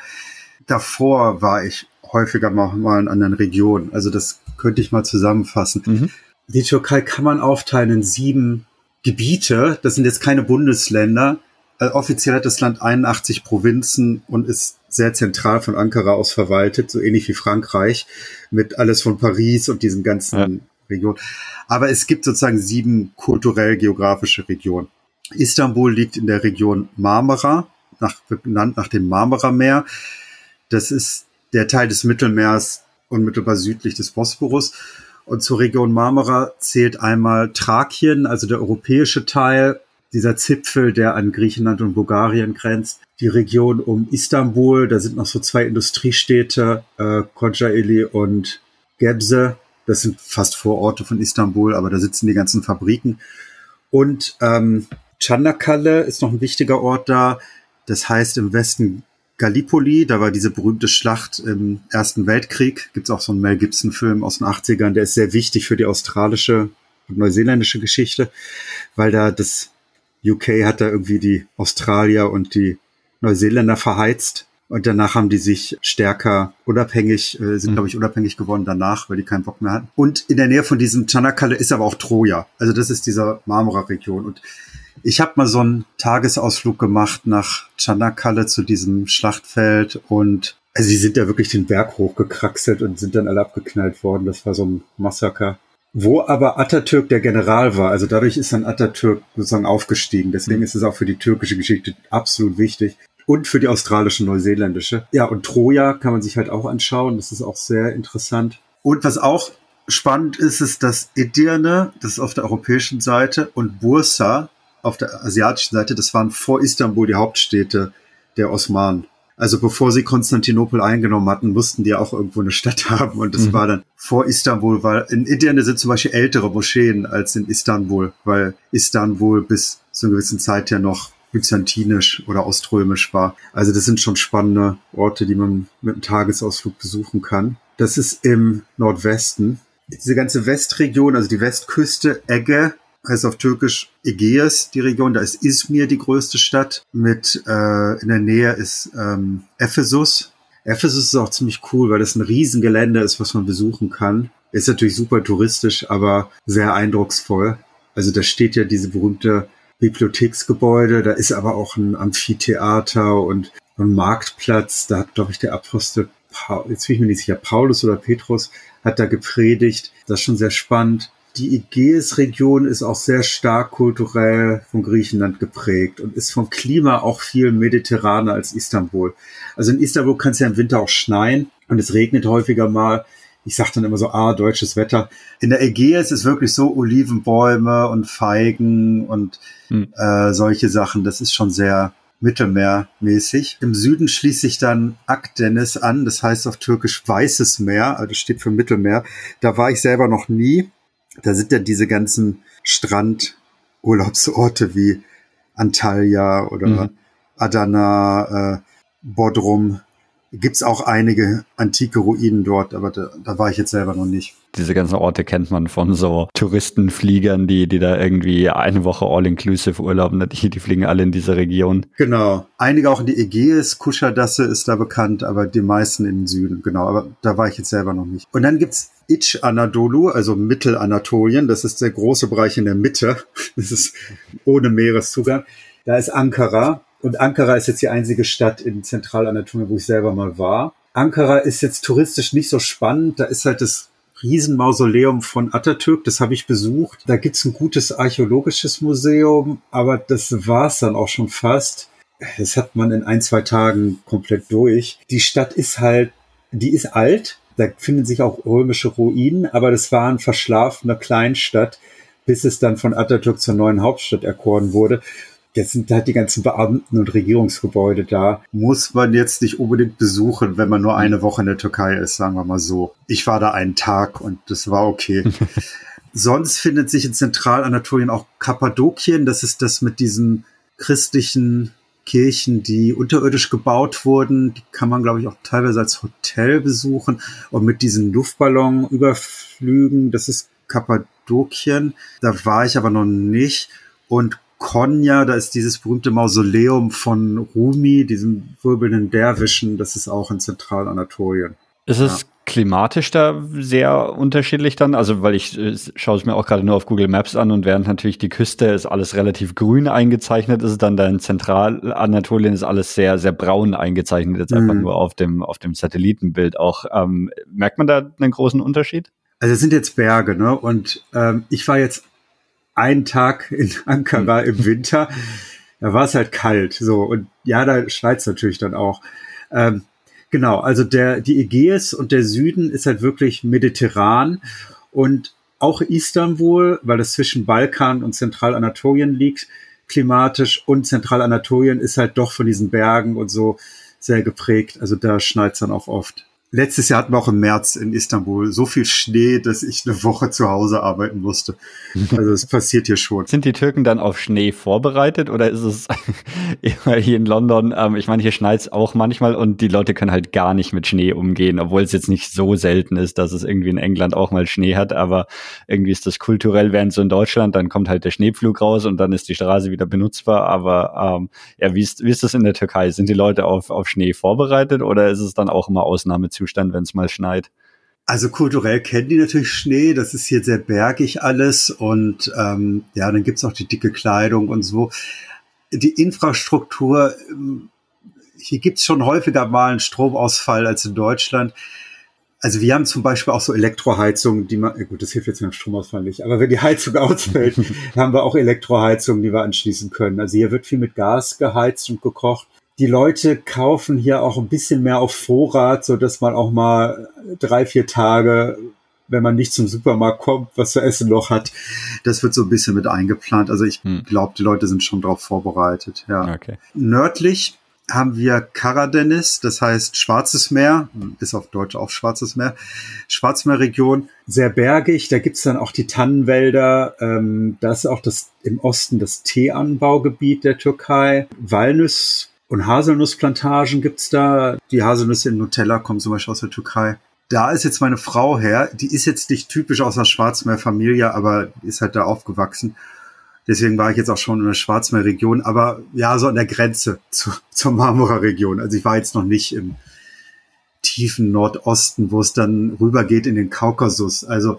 davor war ich häufiger mal in anderen Regionen. Also das könnte ich mal zusammenfassen. Mhm. Die Türkei kann man aufteilen in sieben Gebiete. Das sind jetzt keine Bundesländer. Also offiziell hat das Land 81 Provinzen und ist sehr zentral von Ankara aus verwaltet, so ähnlich wie Frankreich, mit alles von Paris und diesen ganzen ja. Regionen. Aber es gibt sozusagen sieben kulturell-geografische Regionen. Istanbul liegt in der Region Marmara, nach, benannt nach dem Marmara-Meer. Das ist der Teil des Mittelmeers unmittelbar südlich des Bosporus. Und zur Region Marmara zählt einmal Thrakien, also der europäische Teil, dieser Zipfel, der an Griechenland und Bulgarien grenzt. Die Region um Istanbul, da sind noch so zwei Industriestädte, äh, Kocaeli und Gebze. Das sind fast Vororte von Istanbul, aber da sitzen die ganzen Fabriken. Und ähm, Çanakkale ist noch ein wichtiger Ort da. Das heißt im Westen Gallipoli, da war diese berühmte Schlacht im Ersten Weltkrieg. Gibt's auch so einen Mel Gibson-Film aus den 80ern, der ist sehr wichtig für die australische und neuseeländische Geschichte, weil da das UK hat da irgendwie die Australier und die Neuseeländer verheizt. Und danach haben die sich stärker unabhängig, äh, sind, mhm. glaube ich, unabhängig geworden danach, weil die keinen Bock mehr hatten. Und in der Nähe von diesem Chanakale ist aber auch Troja. Also das ist dieser Marmora-Region. Und ich habe mal so einen Tagesausflug gemacht nach Chanakale zu diesem Schlachtfeld und also sie sind ja wirklich den Berg hochgekraxelt und sind dann alle abgeknallt worden. Das war so ein Massaker. Wo aber Atatürk der General war, also dadurch ist dann Atatürk sozusagen aufgestiegen. Deswegen ist es auch für die türkische Geschichte absolut wichtig. Und für die australische, neuseeländische. Ja, und Troja kann man sich halt auch anschauen. Das ist auch sehr interessant. Und was auch spannend ist es, dass Edirne, das ist auf der europäischen Seite, und Bursa auf der asiatischen Seite, das waren vor Istanbul die Hauptstädte der Osmanen. Also bevor sie Konstantinopel eingenommen hatten, mussten die auch irgendwo eine Stadt haben. Und das mhm. war dann vor Istanbul, weil in Edirne sind zum Beispiel ältere Moscheen als in Istanbul, weil Istanbul bis zu einer gewissen Zeit ja noch byzantinisch oder oströmisch war. Also das sind schon spannende Orte, die man mit einem Tagesausflug besuchen kann. Das ist im Nordwesten. Diese ganze Westregion, also die Westküste, Ege, heißt auf Türkisch Ägäis, die Region. Da ist Izmir die größte Stadt. Mit äh, in der Nähe ist ähm, Ephesus. Ephesus ist auch ziemlich cool, weil das ein Riesengelände ist, was man besuchen kann. Ist natürlich super touristisch, aber sehr eindrucksvoll. Also da steht ja diese berühmte Bibliotheksgebäude, da ist aber auch ein Amphitheater und ein Marktplatz. Da hat, glaube ich, der Apostel, Paul, jetzt bin ich mir nicht sicher, Paulus oder Petrus, hat da gepredigt. Das ist schon sehr spannend. Die Ägäis-Region ist auch sehr stark kulturell von Griechenland geprägt und ist vom Klima auch viel mediterraner als Istanbul. Also in Istanbul kann es ja im Winter auch schneien und es regnet häufiger mal ich sage dann immer so, ah, deutsches Wetter. In der Ägäis ist wirklich so Olivenbäume und Feigen und hm. äh, solche Sachen. Das ist schon sehr mittelmeermäßig. Im Süden schließt sich dann Akdeniz an, das heißt auf Türkisch Weißes Meer, also steht für Mittelmeer. Da war ich selber noch nie. Da sind ja diese ganzen Strandurlaubsorte wie Antalya oder mhm. Adana, äh, Bodrum, gibt's auch einige antike Ruinen dort, aber da, da, war ich jetzt selber noch nicht. Diese ganzen Orte kennt man von so Touristenfliegern, die, die da irgendwie eine Woche all-inclusive urlauben, die, die fliegen alle in diese Region. Genau. Einige auch in die Ägäis, Kuschadasse ist da bekannt, aber die meisten den Süden, genau. Aber da war ich jetzt selber noch nicht. Und dann gibt's Ich Anadolu, also Mittelanatolien. Das ist der große Bereich in der Mitte. Das ist ohne Meereszugang. Da ist Ankara, und Ankara ist jetzt die einzige Stadt in Zentralanatolien, wo ich selber mal war. Ankara ist jetzt touristisch nicht so spannend. Da ist halt das Riesenmausoleum von Atatürk, das habe ich besucht. Da gibt's ein gutes archäologisches Museum, aber das war's dann auch schon fast. Das hat man in ein, zwei Tagen komplett durch. Die Stadt ist halt, die ist alt, da finden sich auch römische Ruinen, aber das war eine verschlafene Kleinstadt, bis es dann von Atatürk zur neuen Hauptstadt erkoren wurde. Jetzt sind halt die ganzen Beamten und Regierungsgebäude da. Muss man jetzt nicht unbedingt besuchen, wenn man nur eine Woche in der Türkei ist, sagen wir mal so. Ich war da einen Tag und das war okay. Sonst findet sich in Zentralanatolien auch Kappadokien. Das ist das mit diesen christlichen Kirchen, die unterirdisch gebaut wurden. Die kann man, glaube ich, auch teilweise als Hotel besuchen. Und mit diesen Luftballon-Überflügen, das ist Kappadokien. Da war ich aber noch nicht. Und Konya, da ist dieses berühmte Mausoleum von Rumi, diesem wirbelnden Derwischen, das ist auch in Zentralanatolien. Ist es ja. klimatisch da sehr unterschiedlich dann? Also, weil ich äh, schaue es mir auch gerade nur auf Google Maps an und während natürlich die Küste ist alles relativ grün eingezeichnet, ist es dann da in Zentralanatolien ist alles sehr, sehr braun eingezeichnet, jetzt mhm. einfach nur auf dem, auf dem Satellitenbild auch. Ähm, merkt man da einen großen Unterschied? Also es sind jetzt Berge, ne? Und ähm, ich war jetzt einen Tag in Ankara im Winter. Da war es halt kalt. So, und ja, da schneit es natürlich dann auch. Ähm, genau, also der, die Ägäis und der Süden ist halt wirklich mediterran und auch Istanbul, weil es zwischen Balkan und Zentralanatolien liegt, klimatisch und Zentralanatolien ist halt doch von diesen Bergen und so sehr geprägt. Also da schneit es dann auch oft. Letztes Jahr hatten wir auch im März in Istanbul so viel Schnee, dass ich eine Woche zu Hause arbeiten musste. Also es passiert hier schon. Sind die Türken dann auf Schnee vorbereitet oder ist es hier in London? Ähm, ich meine, hier schneit es auch manchmal und die Leute können halt gar nicht mit Schnee umgehen, obwohl es jetzt nicht so selten ist, dass es irgendwie in England auch mal Schnee hat. Aber irgendwie ist das kulturell, während so in Deutschland, dann kommt halt der Schneepflug raus und dann ist die Straße wieder benutzbar. Aber ähm, ja, wie ist, wie ist das in der Türkei? Sind die Leute auf, auf Schnee vorbereitet oder ist es dann auch immer Ausnahme? Zustand, wenn es mal schneit. Also kulturell kennen die natürlich Schnee, das ist hier sehr bergig alles und ähm, ja, dann gibt's auch die dicke Kleidung und so. Die Infrastruktur, ähm, hier gibt's schon häufiger mal einen Stromausfall als in Deutschland. Also wir haben zum Beispiel auch so Elektroheizungen, die man, gut, das hilft jetzt mit dem Stromausfall nicht, aber wenn die Heizung ausfällt, haben wir auch Elektroheizungen, die wir anschließen können. Also hier wird viel mit Gas geheizt und gekocht die Leute kaufen hier auch ein bisschen mehr auf Vorrat, so dass man auch mal drei, vier Tage wenn man nicht zum Supermarkt kommt, was zu essen noch hat. Das wird so ein bisschen mit eingeplant. Also ich hm. glaube, die Leute sind schon darauf vorbereitet. Ja. Okay. Nördlich haben wir Karadenis, das heißt Schwarzes Meer, ist auf Deutsch auch Schwarzes Meer, Schwarzmeerregion, sehr bergig, da gibt's dann auch die Tannenwälder, ähm, das ist auch das im Osten das Teeanbaugebiet der Türkei, Walnuss und Haselnussplantagen gibt's da, die Haselnüsse in Nutella kommen zum Beispiel aus der Türkei. Da ist jetzt meine Frau her, die ist jetzt nicht typisch aus einer Schwarzmeerfamilie, aber ist halt da aufgewachsen Deswegen war ich jetzt auch schon in der Schwarzmeerregion, aber ja, so an der Grenze zu, zur Marmora Region. Also ich war jetzt noch nicht im tiefen Nordosten, wo es dann rübergeht in den Kaukasus. Also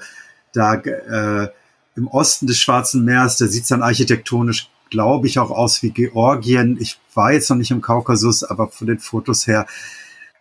da äh, im Osten des Schwarzen Meers, da sieht es dann architektonisch, glaube ich, auch aus wie Georgien. Ich war jetzt noch nicht im Kaukasus, aber von den Fotos her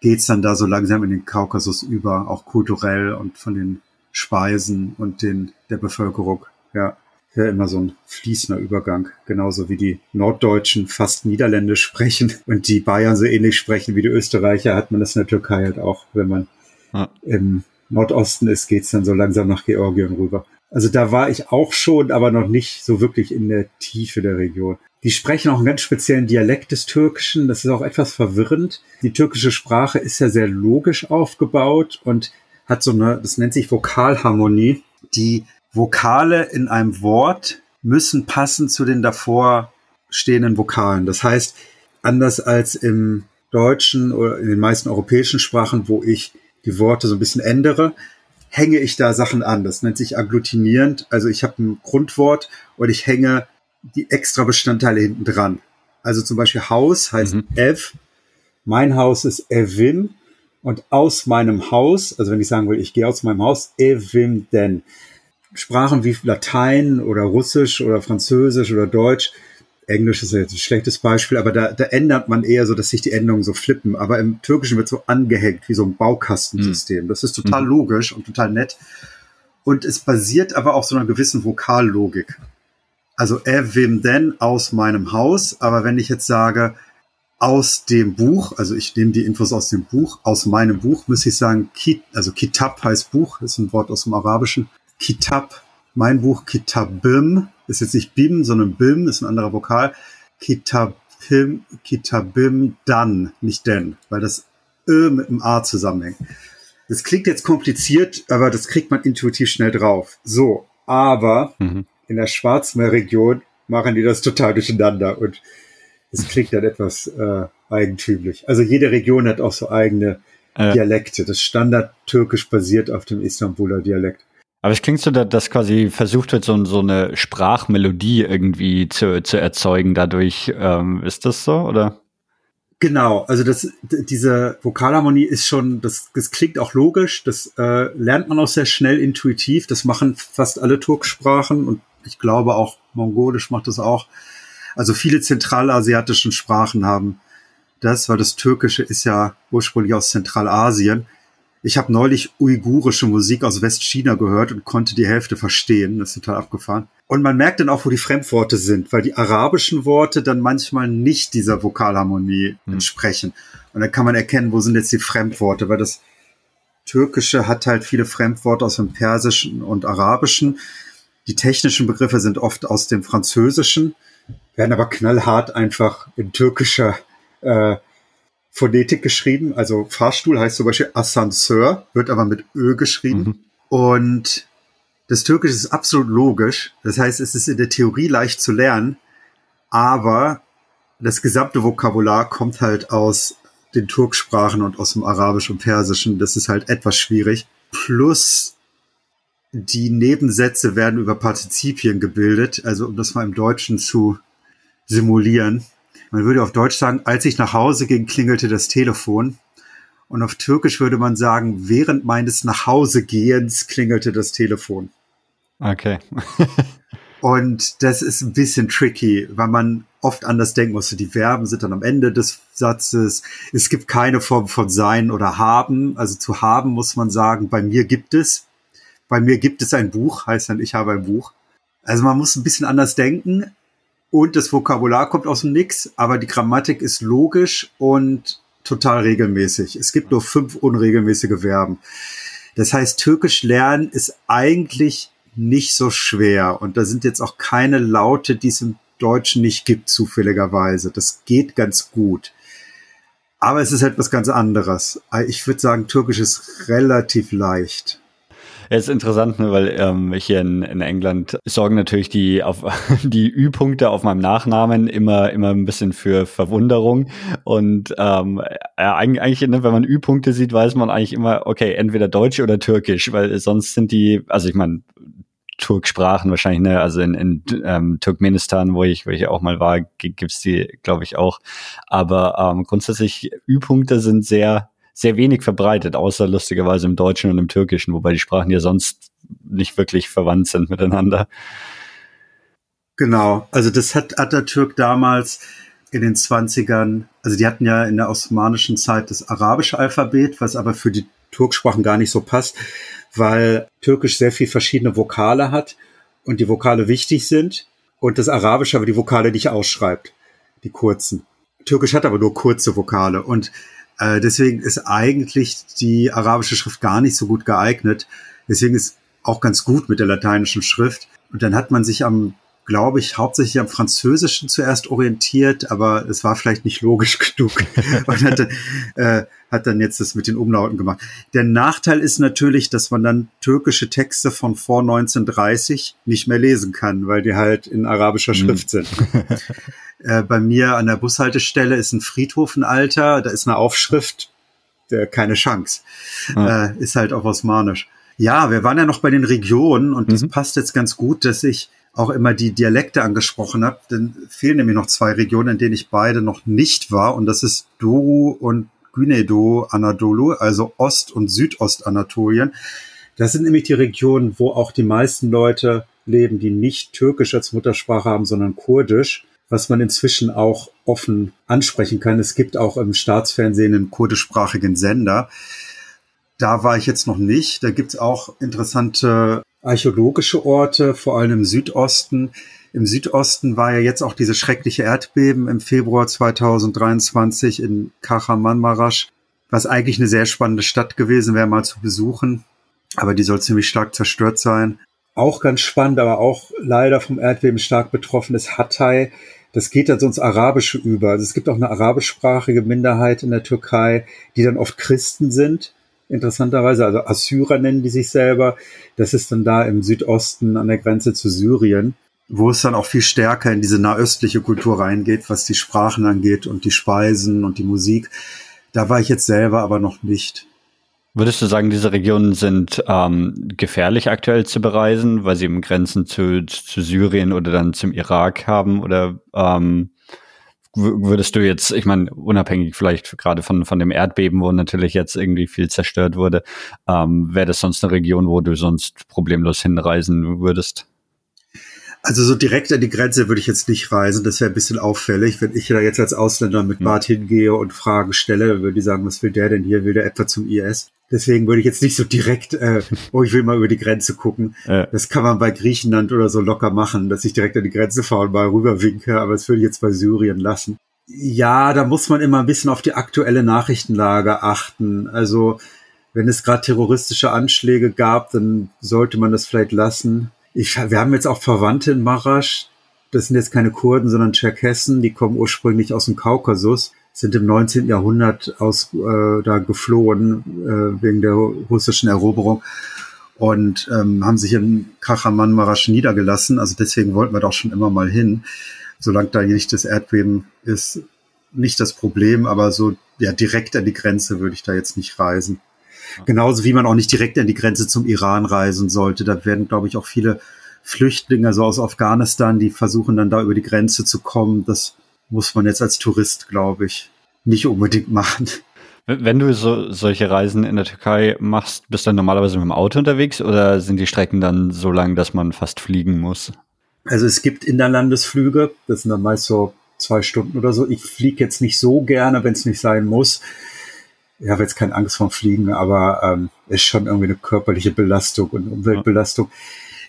geht's dann da so langsam in den Kaukasus über, auch kulturell und von den Speisen und den der Bevölkerung. Ja ja immer so ein fließender Übergang, genauso wie die Norddeutschen fast Niederländisch sprechen und die Bayern so ähnlich sprechen wie die Österreicher, hat man das in der Türkei halt auch. Wenn man ja. im Nordosten ist, geht's dann so langsam nach Georgien rüber. Also da war ich auch schon, aber noch nicht so wirklich in der Tiefe der Region. Die sprechen auch einen ganz speziellen Dialekt des Türkischen. Das ist auch etwas verwirrend. Die türkische Sprache ist ja sehr logisch aufgebaut und hat so eine, das nennt sich Vokalharmonie, die Vokale in einem Wort müssen passen zu den davor stehenden Vokalen. Das heißt, anders als im Deutschen oder in den meisten europäischen Sprachen, wo ich die Worte so ein bisschen ändere, hänge ich da Sachen an. Das nennt sich agglutinierend. Also ich habe ein Grundwort und ich hänge die extra Bestandteile hinten dran. Also zum Beispiel Haus heißt mhm. Ev. Mein Haus ist Evin. Und aus meinem Haus, also wenn ich sagen will, ich gehe aus meinem Haus, Evim denn. Sprachen wie Latein oder Russisch oder Französisch oder Deutsch, Englisch ist jetzt ein schlechtes Beispiel, aber da, da ändert man eher so, dass sich die Endungen so flippen. Aber im Türkischen wird so angehängt, wie so ein Baukastensystem. Mhm. Das ist total mhm. logisch und total nett. Und es basiert aber auf so einer gewissen Vokallogik. Also er wem denn aus meinem Haus, aber wenn ich jetzt sage, aus dem Buch, also ich nehme die Infos aus dem Buch, aus meinem Buch, muss ich sagen, Kit, also Kitab heißt Buch, ist ein Wort aus dem Arabischen. Kitab, mein Buch Kitabim, ist jetzt nicht Bim, sondern Bim, ist ein anderer Vokal. Kitabim, Kitabim dann, nicht denn, weil das Ö mit dem A zusammenhängt. Das klingt jetzt kompliziert, aber das kriegt man intuitiv schnell drauf. So, aber mhm. in der Schwarzmeerregion machen die das total durcheinander und es klingt dann etwas äh, eigentümlich. Also jede Region hat auch so eigene äh. Dialekte. Das Standard türkisch basiert auf dem Istanbuler Dialekt. Aber es klingt so, dass quasi versucht wird, so, so eine Sprachmelodie irgendwie zu, zu erzeugen dadurch. Ähm, ist das so, oder? Genau, also das, diese Vokalharmonie ist schon, das, das klingt auch logisch, das äh, lernt man auch sehr schnell intuitiv. Das machen fast alle Turksprachen und ich glaube auch Mongolisch macht das auch. Also viele zentralasiatischen Sprachen haben das, weil das Türkische ist ja ursprünglich aus Zentralasien. Ich habe neulich uigurische Musik aus Westchina gehört und konnte die Hälfte verstehen. Das ist total abgefahren. Und man merkt dann auch, wo die Fremdworte sind, weil die arabischen Worte dann manchmal nicht dieser Vokalharmonie hm. entsprechen. Und dann kann man erkennen, wo sind jetzt die Fremdworte, weil das Türkische hat halt viele Fremdworte aus dem Persischen und Arabischen. Die technischen Begriffe sind oft aus dem Französischen, werden aber knallhart einfach in türkischer äh, Phonetik geschrieben. Also Fahrstuhl heißt zum Beispiel Ascenseur, wird aber mit Ö geschrieben. Mhm. Und das Türkische ist absolut logisch. Das heißt, es ist in der Theorie leicht zu lernen, aber das gesamte Vokabular kommt halt aus den Turksprachen und aus dem Arabisch und Persischen. Das ist halt etwas schwierig. Plus die Nebensätze werden über Partizipien gebildet, also um das mal im Deutschen zu simulieren. Man würde auf Deutsch sagen, als ich nach Hause ging, klingelte das Telefon. Und auf Türkisch würde man sagen, während meines Nachhausegehens klingelte das Telefon. Okay. und das ist ein bisschen tricky, weil man oft anders denken muss. Die Verben sind dann am Ende des Satzes. Es gibt keine Form von sein oder haben. Also zu haben muss man sagen, bei mir gibt es. Bei mir gibt es ein Buch, heißt dann, ich habe ein Buch. Also man muss ein bisschen anders denken, und das Vokabular kommt aus dem Nix, aber die Grammatik ist logisch und total regelmäßig. Es gibt nur fünf unregelmäßige Verben. Das heißt, Türkisch lernen ist eigentlich nicht so schwer. Und da sind jetzt auch keine Laute, die es im Deutschen nicht gibt, zufälligerweise. Das geht ganz gut. Aber es ist etwas ganz anderes. Ich würde sagen, Türkisch ist relativ leicht. Ja, ist interessant, ne, weil ähm, hier in, in England sorgen natürlich die auf die Ü-Punkte auf meinem Nachnamen immer immer ein bisschen für Verwunderung und ähm, ja, eigentlich, ne, wenn man Ü-Punkte sieht, weiß man eigentlich immer, okay, entweder Deutsch oder Türkisch, weil sonst sind die, also ich meine, Turksprachen wahrscheinlich, ne? Also in, in ähm, Turkmenistan, wo ich, wo ich auch mal war, gibt's die, glaube ich, auch. Aber ähm, grundsätzlich Ü-Punkte sind sehr, sehr wenig verbreitet, außer lustigerweise im Deutschen und im Türkischen, wobei die Sprachen ja sonst nicht wirklich verwandt sind miteinander. Genau, also das hat Atatürk damals in den 20ern, also die hatten ja in der osmanischen Zeit das arabische Alphabet, was aber für die Turksprachen gar nicht so passt weil Türkisch sehr viel verschiedene Vokale hat und die Vokale wichtig sind und das Arabische aber die Vokale nicht ausschreibt, die kurzen. Türkisch hat aber nur kurze Vokale und äh, deswegen ist eigentlich die arabische Schrift gar nicht so gut geeignet. Deswegen ist auch ganz gut mit der lateinischen Schrift. Und dann hat man sich am glaube ich, hauptsächlich am Französischen zuerst orientiert, aber es war vielleicht nicht logisch genug und hat dann, äh, hat dann jetzt das mit den Umlauten gemacht. Der Nachteil ist natürlich, dass man dann türkische Texte von vor 1930 nicht mehr lesen kann, weil die halt in arabischer mhm. Schrift sind. äh, bei mir an der Bushaltestelle ist ein Friedhof ein alter, da ist eine Aufschrift, der keine Chance. Ah. Äh, ist halt auch osmanisch. Ja, wir waren ja noch bei den Regionen und mhm. das passt jetzt ganz gut, dass ich auch immer die Dialekte angesprochen habe, denn fehlen nämlich noch zwei Regionen, in denen ich beide noch nicht war, und das ist Doru und Günedo Anadolu, also Ost- und Südostanatolien. Das sind nämlich die Regionen, wo auch die meisten Leute leben, die nicht Türkisch als Muttersprache haben, sondern Kurdisch, was man inzwischen auch offen ansprechen kann. Es gibt auch im Staatsfernsehen einen kurdischsprachigen Sender. Da war ich jetzt noch nicht. Da gibt's auch interessante archäologische Orte, vor allem im Südosten. Im Südosten war ja jetzt auch diese schreckliche Erdbeben im Februar 2023 in Kahramanmaraş, was eigentlich eine sehr spannende Stadt gewesen wäre, mal zu besuchen. Aber die soll ziemlich stark zerstört sein. Auch ganz spannend, aber auch leider vom Erdbeben stark betroffen ist Hatay. Das geht dann so ins Arabische über. Also es gibt auch eine arabischsprachige Minderheit in der Türkei, die dann oft Christen sind interessanterweise, also Assyrer nennen die sich selber. Das ist dann da im Südosten an der Grenze zu Syrien, wo es dann auch viel stärker in diese nahöstliche Kultur reingeht, was die Sprachen angeht und die Speisen und die Musik. Da war ich jetzt selber aber noch nicht. Würdest du sagen, diese Regionen sind ähm, gefährlich aktuell zu bereisen, weil sie eben Grenzen zu, zu Syrien oder dann zum Irak haben? Oder ähm, würdest du jetzt, ich meine, unabhängig vielleicht gerade von, von dem Erdbeben, wo natürlich jetzt irgendwie viel zerstört wurde, ähm, wäre das sonst eine Region, wo du sonst problemlos hinreisen würdest? Also so direkt an die Grenze würde ich jetzt nicht reisen. Das wäre ein bisschen auffällig. Wenn ich da jetzt als Ausländer mit hm. Bart hingehe und Fragen stelle, würde ich sagen, was will der denn hier? Will der etwa zum IS? Deswegen würde ich jetzt nicht so direkt, äh, oh, ich will mal über die Grenze gucken. Ja. Das kann man bei Griechenland oder so locker machen, dass ich direkt an die Grenze fahre und mal rüberwinke, aber das würde ich jetzt bei Syrien lassen. Ja, da muss man immer ein bisschen auf die aktuelle Nachrichtenlage achten. Also, wenn es gerade terroristische Anschläge gab, dann sollte man das vielleicht lassen. Ich, wir haben jetzt auch Verwandte in Marasch. Das sind jetzt keine Kurden, sondern Tscherkessen. Die kommen ursprünglich aus dem Kaukasus, sind im 19. Jahrhundert aus äh, da geflohen äh, wegen der russischen Eroberung und ähm, haben sich in Kachaman Marasch niedergelassen. Also deswegen wollten wir doch schon immer mal hin. Solange da nicht das Erdbeben ist, nicht das Problem, aber so ja direkt an die Grenze würde ich da jetzt nicht reisen. Genauso wie man auch nicht direkt an die Grenze zum Iran reisen sollte. Da werden, glaube ich, auch viele Flüchtlinge, so aus Afghanistan, die versuchen dann da über die Grenze zu kommen. Das muss man jetzt als Tourist, glaube ich, nicht unbedingt machen. Wenn du so, solche Reisen in der Türkei machst, bist du dann normalerweise mit dem Auto unterwegs oder sind die Strecken dann so lang, dass man fast fliegen muss? Also es gibt Innerlandesflüge, das sind dann meist so zwei Stunden oder so. Ich fliege jetzt nicht so gerne, wenn es nicht sein muss ich habe jetzt keine Angst vorm Fliegen, aber ähm, ist schon irgendwie eine körperliche Belastung und Umweltbelastung.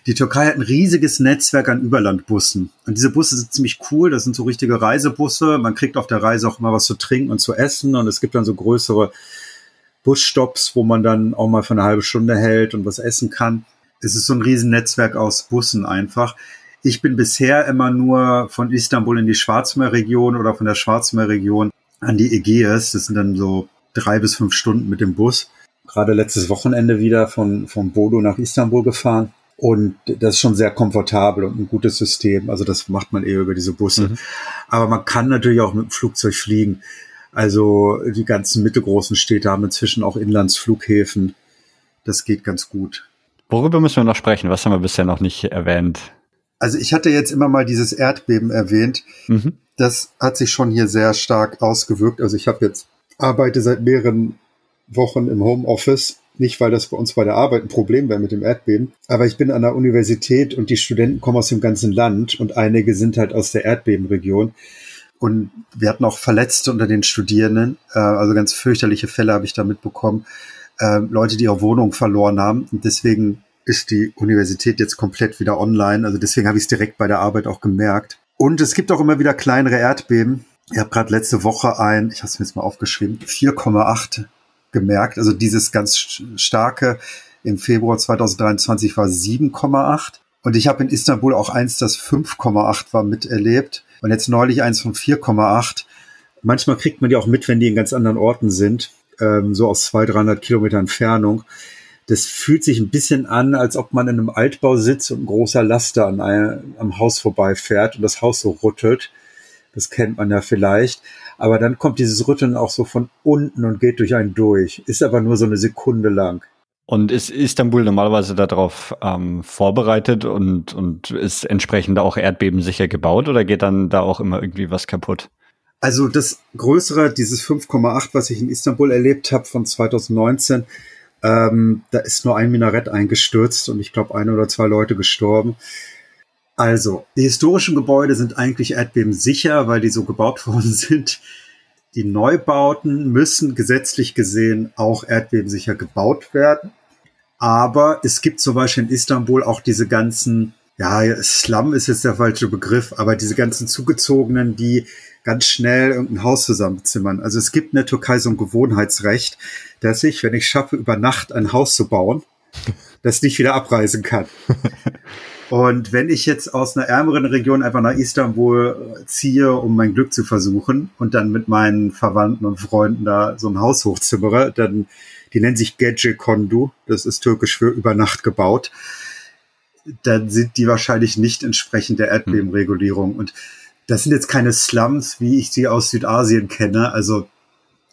Die Türkei hat ein riesiges Netzwerk an Überlandbussen. Und diese Busse sind ziemlich cool. Das sind so richtige Reisebusse. Man kriegt auf der Reise auch immer was zu trinken und zu essen. Und es gibt dann so größere Busstops, wo man dann auch mal für eine halbe Stunde hält und was essen kann. Es ist so ein Riesennetzwerk aus Bussen einfach. Ich bin bisher immer nur von Istanbul in die Schwarzmeerregion oder von der Schwarzmeerregion an die Ägäis. Das sind dann so drei bis fünf Stunden mit dem Bus. Gerade letztes Wochenende wieder von, von Bodo nach Istanbul gefahren. Und das ist schon sehr komfortabel und ein gutes System. Also das macht man eher über diese Busse. Mhm. Aber man kann natürlich auch mit dem Flugzeug fliegen. Also die ganzen mittelgroßen Städte haben inzwischen auch Inlandsflughäfen. Das geht ganz gut. Worüber müssen wir noch sprechen? Was haben wir bisher noch nicht erwähnt? Also ich hatte jetzt immer mal dieses Erdbeben erwähnt. Mhm. Das hat sich schon hier sehr stark ausgewirkt. Also ich habe jetzt arbeite seit mehreren Wochen im Homeoffice nicht, weil das bei uns bei der Arbeit ein Problem wäre mit dem Erdbeben. Aber ich bin an der Universität und die Studenten kommen aus dem ganzen Land und einige sind halt aus der Erdbebenregion. Und wir hatten auch Verletzte unter den Studierenden. Äh, also ganz fürchterliche Fälle habe ich da mitbekommen. Äh, Leute, die ihre Wohnung verloren haben. Und deswegen ist die Universität jetzt komplett wieder online. Also deswegen habe ich es direkt bei der Arbeit auch gemerkt. Und es gibt auch immer wieder kleinere Erdbeben. Ich habe gerade letzte Woche ein, ich habe es mir jetzt mal aufgeschrieben, 4,8 gemerkt. Also dieses ganz starke im Februar 2023 war 7,8. Und ich habe in Istanbul auch eins, das 5,8 war, miterlebt. Und jetzt neulich eins von 4,8. Manchmal kriegt man die auch mit, wenn die in ganz anderen Orten sind, ähm, so aus 200, 300 Kilometer Entfernung. Das fühlt sich ein bisschen an, als ob man in einem Altbau sitzt und ein großer Laster an einem, am Haus vorbeifährt und das Haus so rüttelt. Das kennt man ja vielleicht. Aber dann kommt dieses Rütteln auch so von unten und geht durch einen durch. Ist aber nur so eine Sekunde lang. Und ist Istanbul normalerweise darauf ähm, vorbereitet und, und ist entsprechend auch erdbebensicher gebaut oder geht dann da auch immer irgendwie was kaputt? Also das Größere, dieses 5,8, was ich in Istanbul erlebt habe von 2019, ähm, da ist nur ein Minarett eingestürzt und ich glaube ein oder zwei Leute gestorben. Also, die historischen Gebäude sind eigentlich erdbebensicher, weil die so gebaut worden sind. Die Neubauten müssen gesetzlich gesehen auch erdbebensicher gebaut werden. Aber es gibt zum Beispiel in Istanbul auch diese ganzen, ja, Slum ist jetzt der falsche Begriff, aber diese ganzen Zugezogenen, die ganz schnell irgendein Haus zusammenzimmern. Also es gibt in der Türkei so ein Gewohnheitsrecht, dass ich, wenn ich schaffe, über Nacht ein Haus zu bauen, das nicht wieder abreisen kann. Und wenn ich jetzt aus einer ärmeren Region einfach nach Istanbul ziehe, um mein Glück zu versuchen und dann mit meinen Verwandten und Freunden da so ein Haus hochzimmere, dann, die nennen sich Gece Kondu, das ist türkisch für über Nacht gebaut, dann sind die wahrscheinlich nicht entsprechend der Erdbebenregulierung. Und das sind jetzt keine Slums, wie ich sie aus Südasien kenne. Also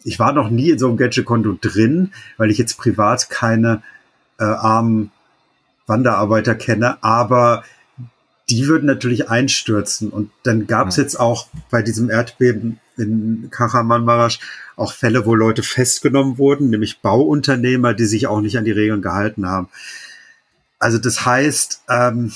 ich war noch nie in so einem Gece Kondu drin, weil ich jetzt privat keine äh, armen Wanderarbeiter kenne, aber die würden natürlich einstürzen. Und dann gab es jetzt auch bei diesem Erdbeben in Kahramanmaraş auch Fälle, wo Leute festgenommen wurden, nämlich Bauunternehmer, die sich auch nicht an die Regeln gehalten haben. Also das heißt, ähm,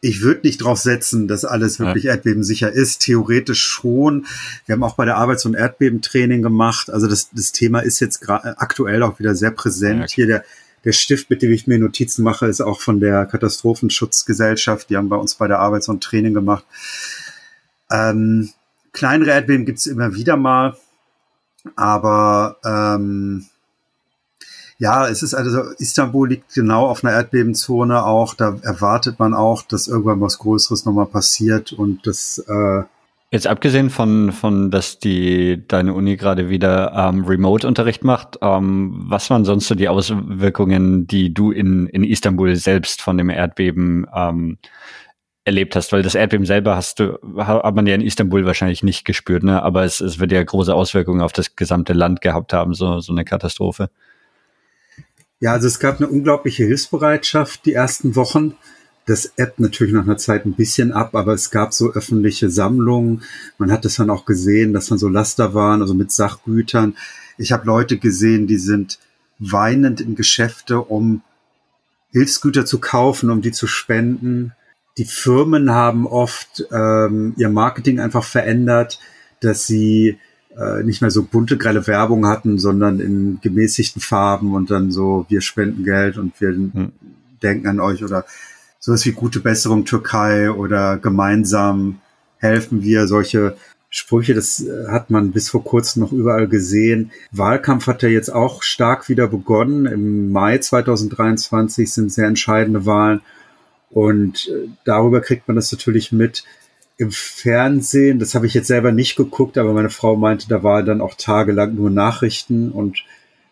ich würde nicht drauf setzen, dass alles wirklich ja. erdbebensicher ist. Theoretisch schon. Wir haben auch bei der Arbeit so ein Erdbebentraining gemacht. Also das, das Thema ist jetzt aktuell auch wieder sehr präsent. Ja, Hier der der Stift, mit dem ich mir Notizen mache, ist auch von der Katastrophenschutzgesellschaft. Die haben bei uns bei der Arbeit so ein Training gemacht. Ähm, kleinere Erdbeben gibt's immer wieder mal, aber ähm, ja, es ist also, Istanbul liegt genau auf einer Erdbebenzone auch. Da erwartet man auch, dass irgendwann was Größeres nochmal passiert und das äh, Jetzt abgesehen von, von dass die deine Uni gerade wieder ähm, Remote-Unterricht macht, ähm, was waren sonst so die Auswirkungen, die du in, in Istanbul selbst von dem Erdbeben ähm, erlebt hast? Weil das Erdbeben selber hast du, hat man ja in Istanbul wahrscheinlich nicht gespürt, ne? Aber es, es wird ja große Auswirkungen auf das gesamte Land gehabt haben, so, so eine Katastrophe. Ja, also es gab eine unglaubliche Hilfsbereitschaft die ersten Wochen. Das ebbt natürlich nach einer Zeit ein bisschen ab, aber es gab so öffentliche Sammlungen. Man hat es dann auch gesehen, dass dann so Laster waren, also mit Sachgütern. Ich habe Leute gesehen, die sind weinend in Geschäfte, um Hilfsgüter zu kaufen, um die zu spenden. Die Firmen haben oft ähm, ihr Marketing einfach verändert, dass sie äh, nicht mehr so bunte, grelle Werbung hatten, sondern in gemäßigten Farben und dann so, wir spenden Geld und wir hm. denken an euch oder sowas wie gute Besserung Türkei oder gemeinsam helfen wir, solche Sprüche, das äh, hat man bis vor kurzem noch überall gesehen. Wahlkampf hat ja jetzt auch stark wieder begonnen. Im Mai 2023 sind sehr entscheidende Wahlen. Und äh, darüber kriegt man das natürlich mit im Fernsehen. Das habe ich jetzt selber nicht geguckt, aber meine Frau meinte, da war dann auch tagelang nur Nachrichten und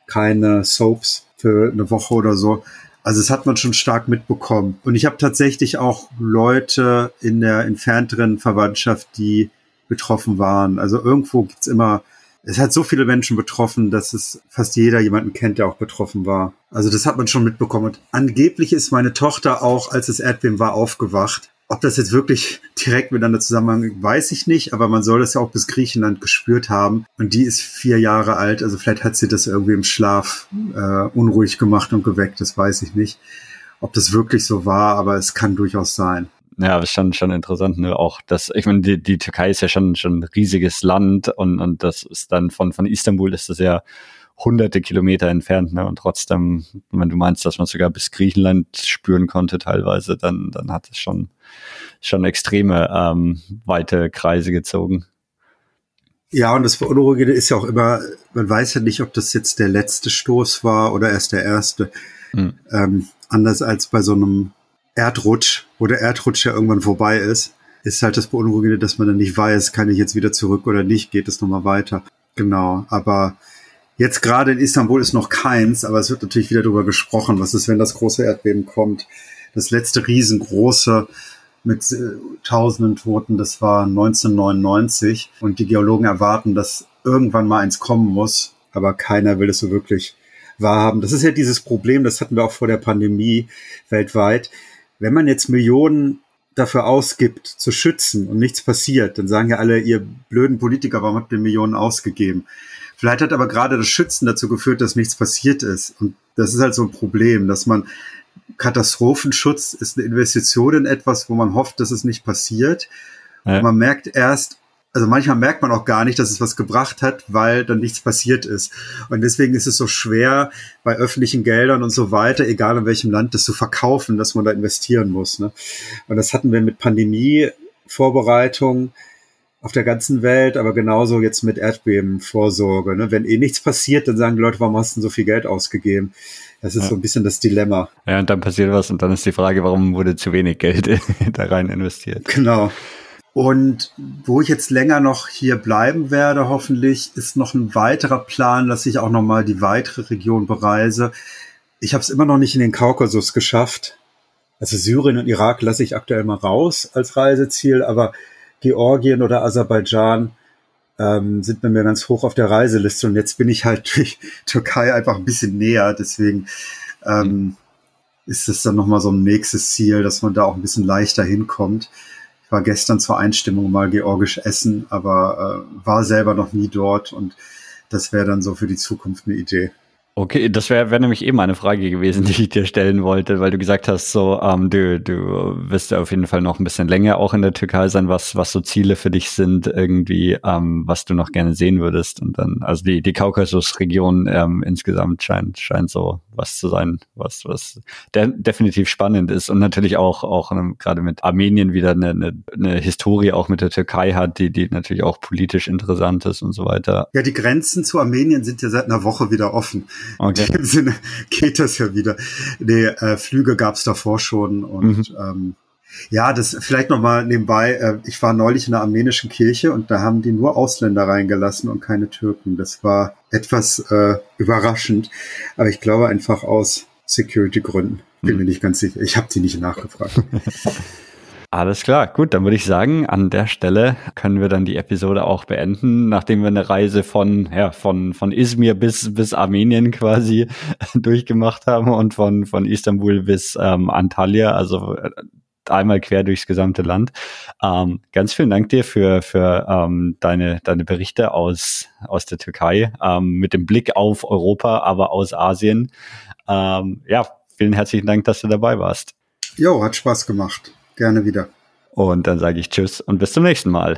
keine Soaps für eine Woche oder so. Also das hat man schon stark mitbekommen. Und ich habe tatsächlich auch Leute in der entfernteren Verwandtschaft, die betroffen waren. Also irgendwo gibt's immer, es hat so viele Menschen betroffen, dass es fast jeder jemanden kennt, der auch betroffen war. Also das hat man schon mitbekommen. Und angeblich ist meine Tochter auch, als es Erdbeben war, aufgewacht. Ob das jetzt wirklich direkt miteinander zusammenhängt, weiß ich nicht, aber man soll das ja auch bis Griechenland gespürt haben. Und die ist vier Jahre alt, also vielleicht hat sie das irgendwie im Schlaf äh, unruhig gemacht und geweckt, das weiß ich nicht. Ob das wirklich so war, aber es kann durchaus sein. Ja, aber schon, schon interessant, ne? Auch das, ich meine, die, die Türkei ist ja schon, schon ein riesiges Land und, und das ist dann von, von Istanbul ist das ja hunderte Kilometer entfernt, ne? Und trotzdem, wenn du meinst, dass man sogar bis Griechenland spüren konnte teilweise, dann, dann hat es schon, schon extreme ähm, weite Kreise gezogen. Ja, und das Beunruhigende ist ja auch immer, man weiß ja nicht, ob das jetzt der letzte Stoß war oder erst der erste. Hm. Ähm, anders als bei so einem Erdrutsch, wo der Erdrutsch ja irgendwann vorbei ist, ist halt das Beunruhigende, dass man dann nicht weiß, kann ich jetzt wieder zurück oder nicht, geht es nochmal weiter. Genau, aber jetzt gerade in Istanbul ist noch keins, aber es wird natürlich wieder darüber gesprochen, was ist, wenn das große Erdbeben kommt. Das letzte riesengroße mit äh, tausenden Toten, das war 1999 und die Geologen erwarten, dass irgendwann mal eins kommen muss, aber keiner will es so wirklich wahrhaben. Das ist ja dieses Problem, das hatten wir auch vor der Pandemie weltweit wenn man jetzt Millionen dafür ausgibt, zu schützen und nichts passiert, dann sagen ja alle, ihr blöden Politiker, warum habt ihr Millionen ausgegeben? Vielleicht hat aber gerade das Schützen dazu geführt, dass nichts passiert ist. Und das ist halt so ein Problem, dass man Katastrophenschutz ist eine Investition in etwas, wo man hofft, dass es nicht passiert. Ja. Und man merkt erst, also manchmal merkt man auch gar nicht, dass es was gebracht hat, weil dann nichts passiert ist. Und deswegen ist es so schwer, bei öffentlichen Geldern und so weiter, egal in welchem Land, das zu verkaufen, dass man da investieren muss. Ne? Und das hatten wir mit Pandemie-Vorbereitung auf der ganzen Welt, aber genauso jetzt mit Erdbebenvorsorge. Ne? Wenn eh nichts passiert, dann sagen die Leute, warum hast du so viel Geld ausgegeben? Das ist ja. so ein bisschen das Dilemma. Ja, und dann passiert was und dann ist die Frage, warum wurde zu wenig Geld da rein investiert? Genau. Und wo ich jetzt länger noch hier bleiben werde, hoffentlich, ist noch ein weiterer Plan, dass ich auch nochmal die weitere Region bereise. Ich habe es immer noch nicht in den Kaukasus geschafft. Also Syrien und Irak lasse ich aktuell mal raus als Reiseziel, aber Georgien oder Aserbaidschan ähm, sind bei mir ganz hoch auf der Reiseliste. Und jetzt bin ich halt durch Türkei einfach ein bisschen näher. Deswegen ähm, ist es dann nochmal so ein nächstes Ziel, dass man da auch ein bisschen leichter hinkommt. Ich war gestern zur Einstimmung mal georgisch essen, aber äh, war selber noch nie dort und das wäre dann so für die Zukunft eine Idee. Okay, das wäre wär nämlich eben eine Frage gewesen, die ich dir stellen wollte, weil du gesagt hast, so ähm, du, du wirst ja auf jeden Fall noch ein bisschen länger auch in der Türkei sein, was, was so Ziele für dich sind, irgendwie, ähm, was du noch gerne sehen würdest. Und dann, also die, die Kaukasusregion ähm, insgesamt scheint, scheint so was zu sein, was, was de definitiv spannend ist und natürlich auch, auch ähm, gerade mit Armenien wieder eine, eine, eine Historie auch mit der Türkei hat, die, die natürlich auch politisch interessant ist und so weiter. Ja, die Grenzen zu Armenien sind ja seit einer Woche wieder offen. Okay. In dem Sinne geht das ja wieder. Nee, äh, Flüge gab es davor schon und mhm. ähm, ja, das vielleicht noch mal nebenbei. Äh, ich war neulich in einer armenischen Kirche und da haben die nur Ausländer reingelassen und keine Türken. Das war etwas äh, überraschend, aber ich glaube einfach aus Security-Gründen. Bin mhm. mir nicht ganz sicher. Ich habe die nicht nachgefragt. Alles klar, gut, dann würde ich sagen, an der Stelle können wir dann die Episode auch beenden, nachdem wir eine Reise von, ja, von, von Izmir bis, bis Armenien quasi durchgemacht haben und von, von Istanbul bis ähm, Antalya, also äh, einmal quer durchs gesamte Land. Ähm, ganz vielen Dank dir für, für ähm, deine, deine Berichte aus, aus der Türkei, ähm, mit dem Blick auf Europa, aber aus Asien. Ähm, ja, vielen herzlichen Dank, dass du dabei warst. Jo, hat Spaß gemacht. Gerne wieder. Und dann sage ich Tschüss und bis zum nächsten Mal.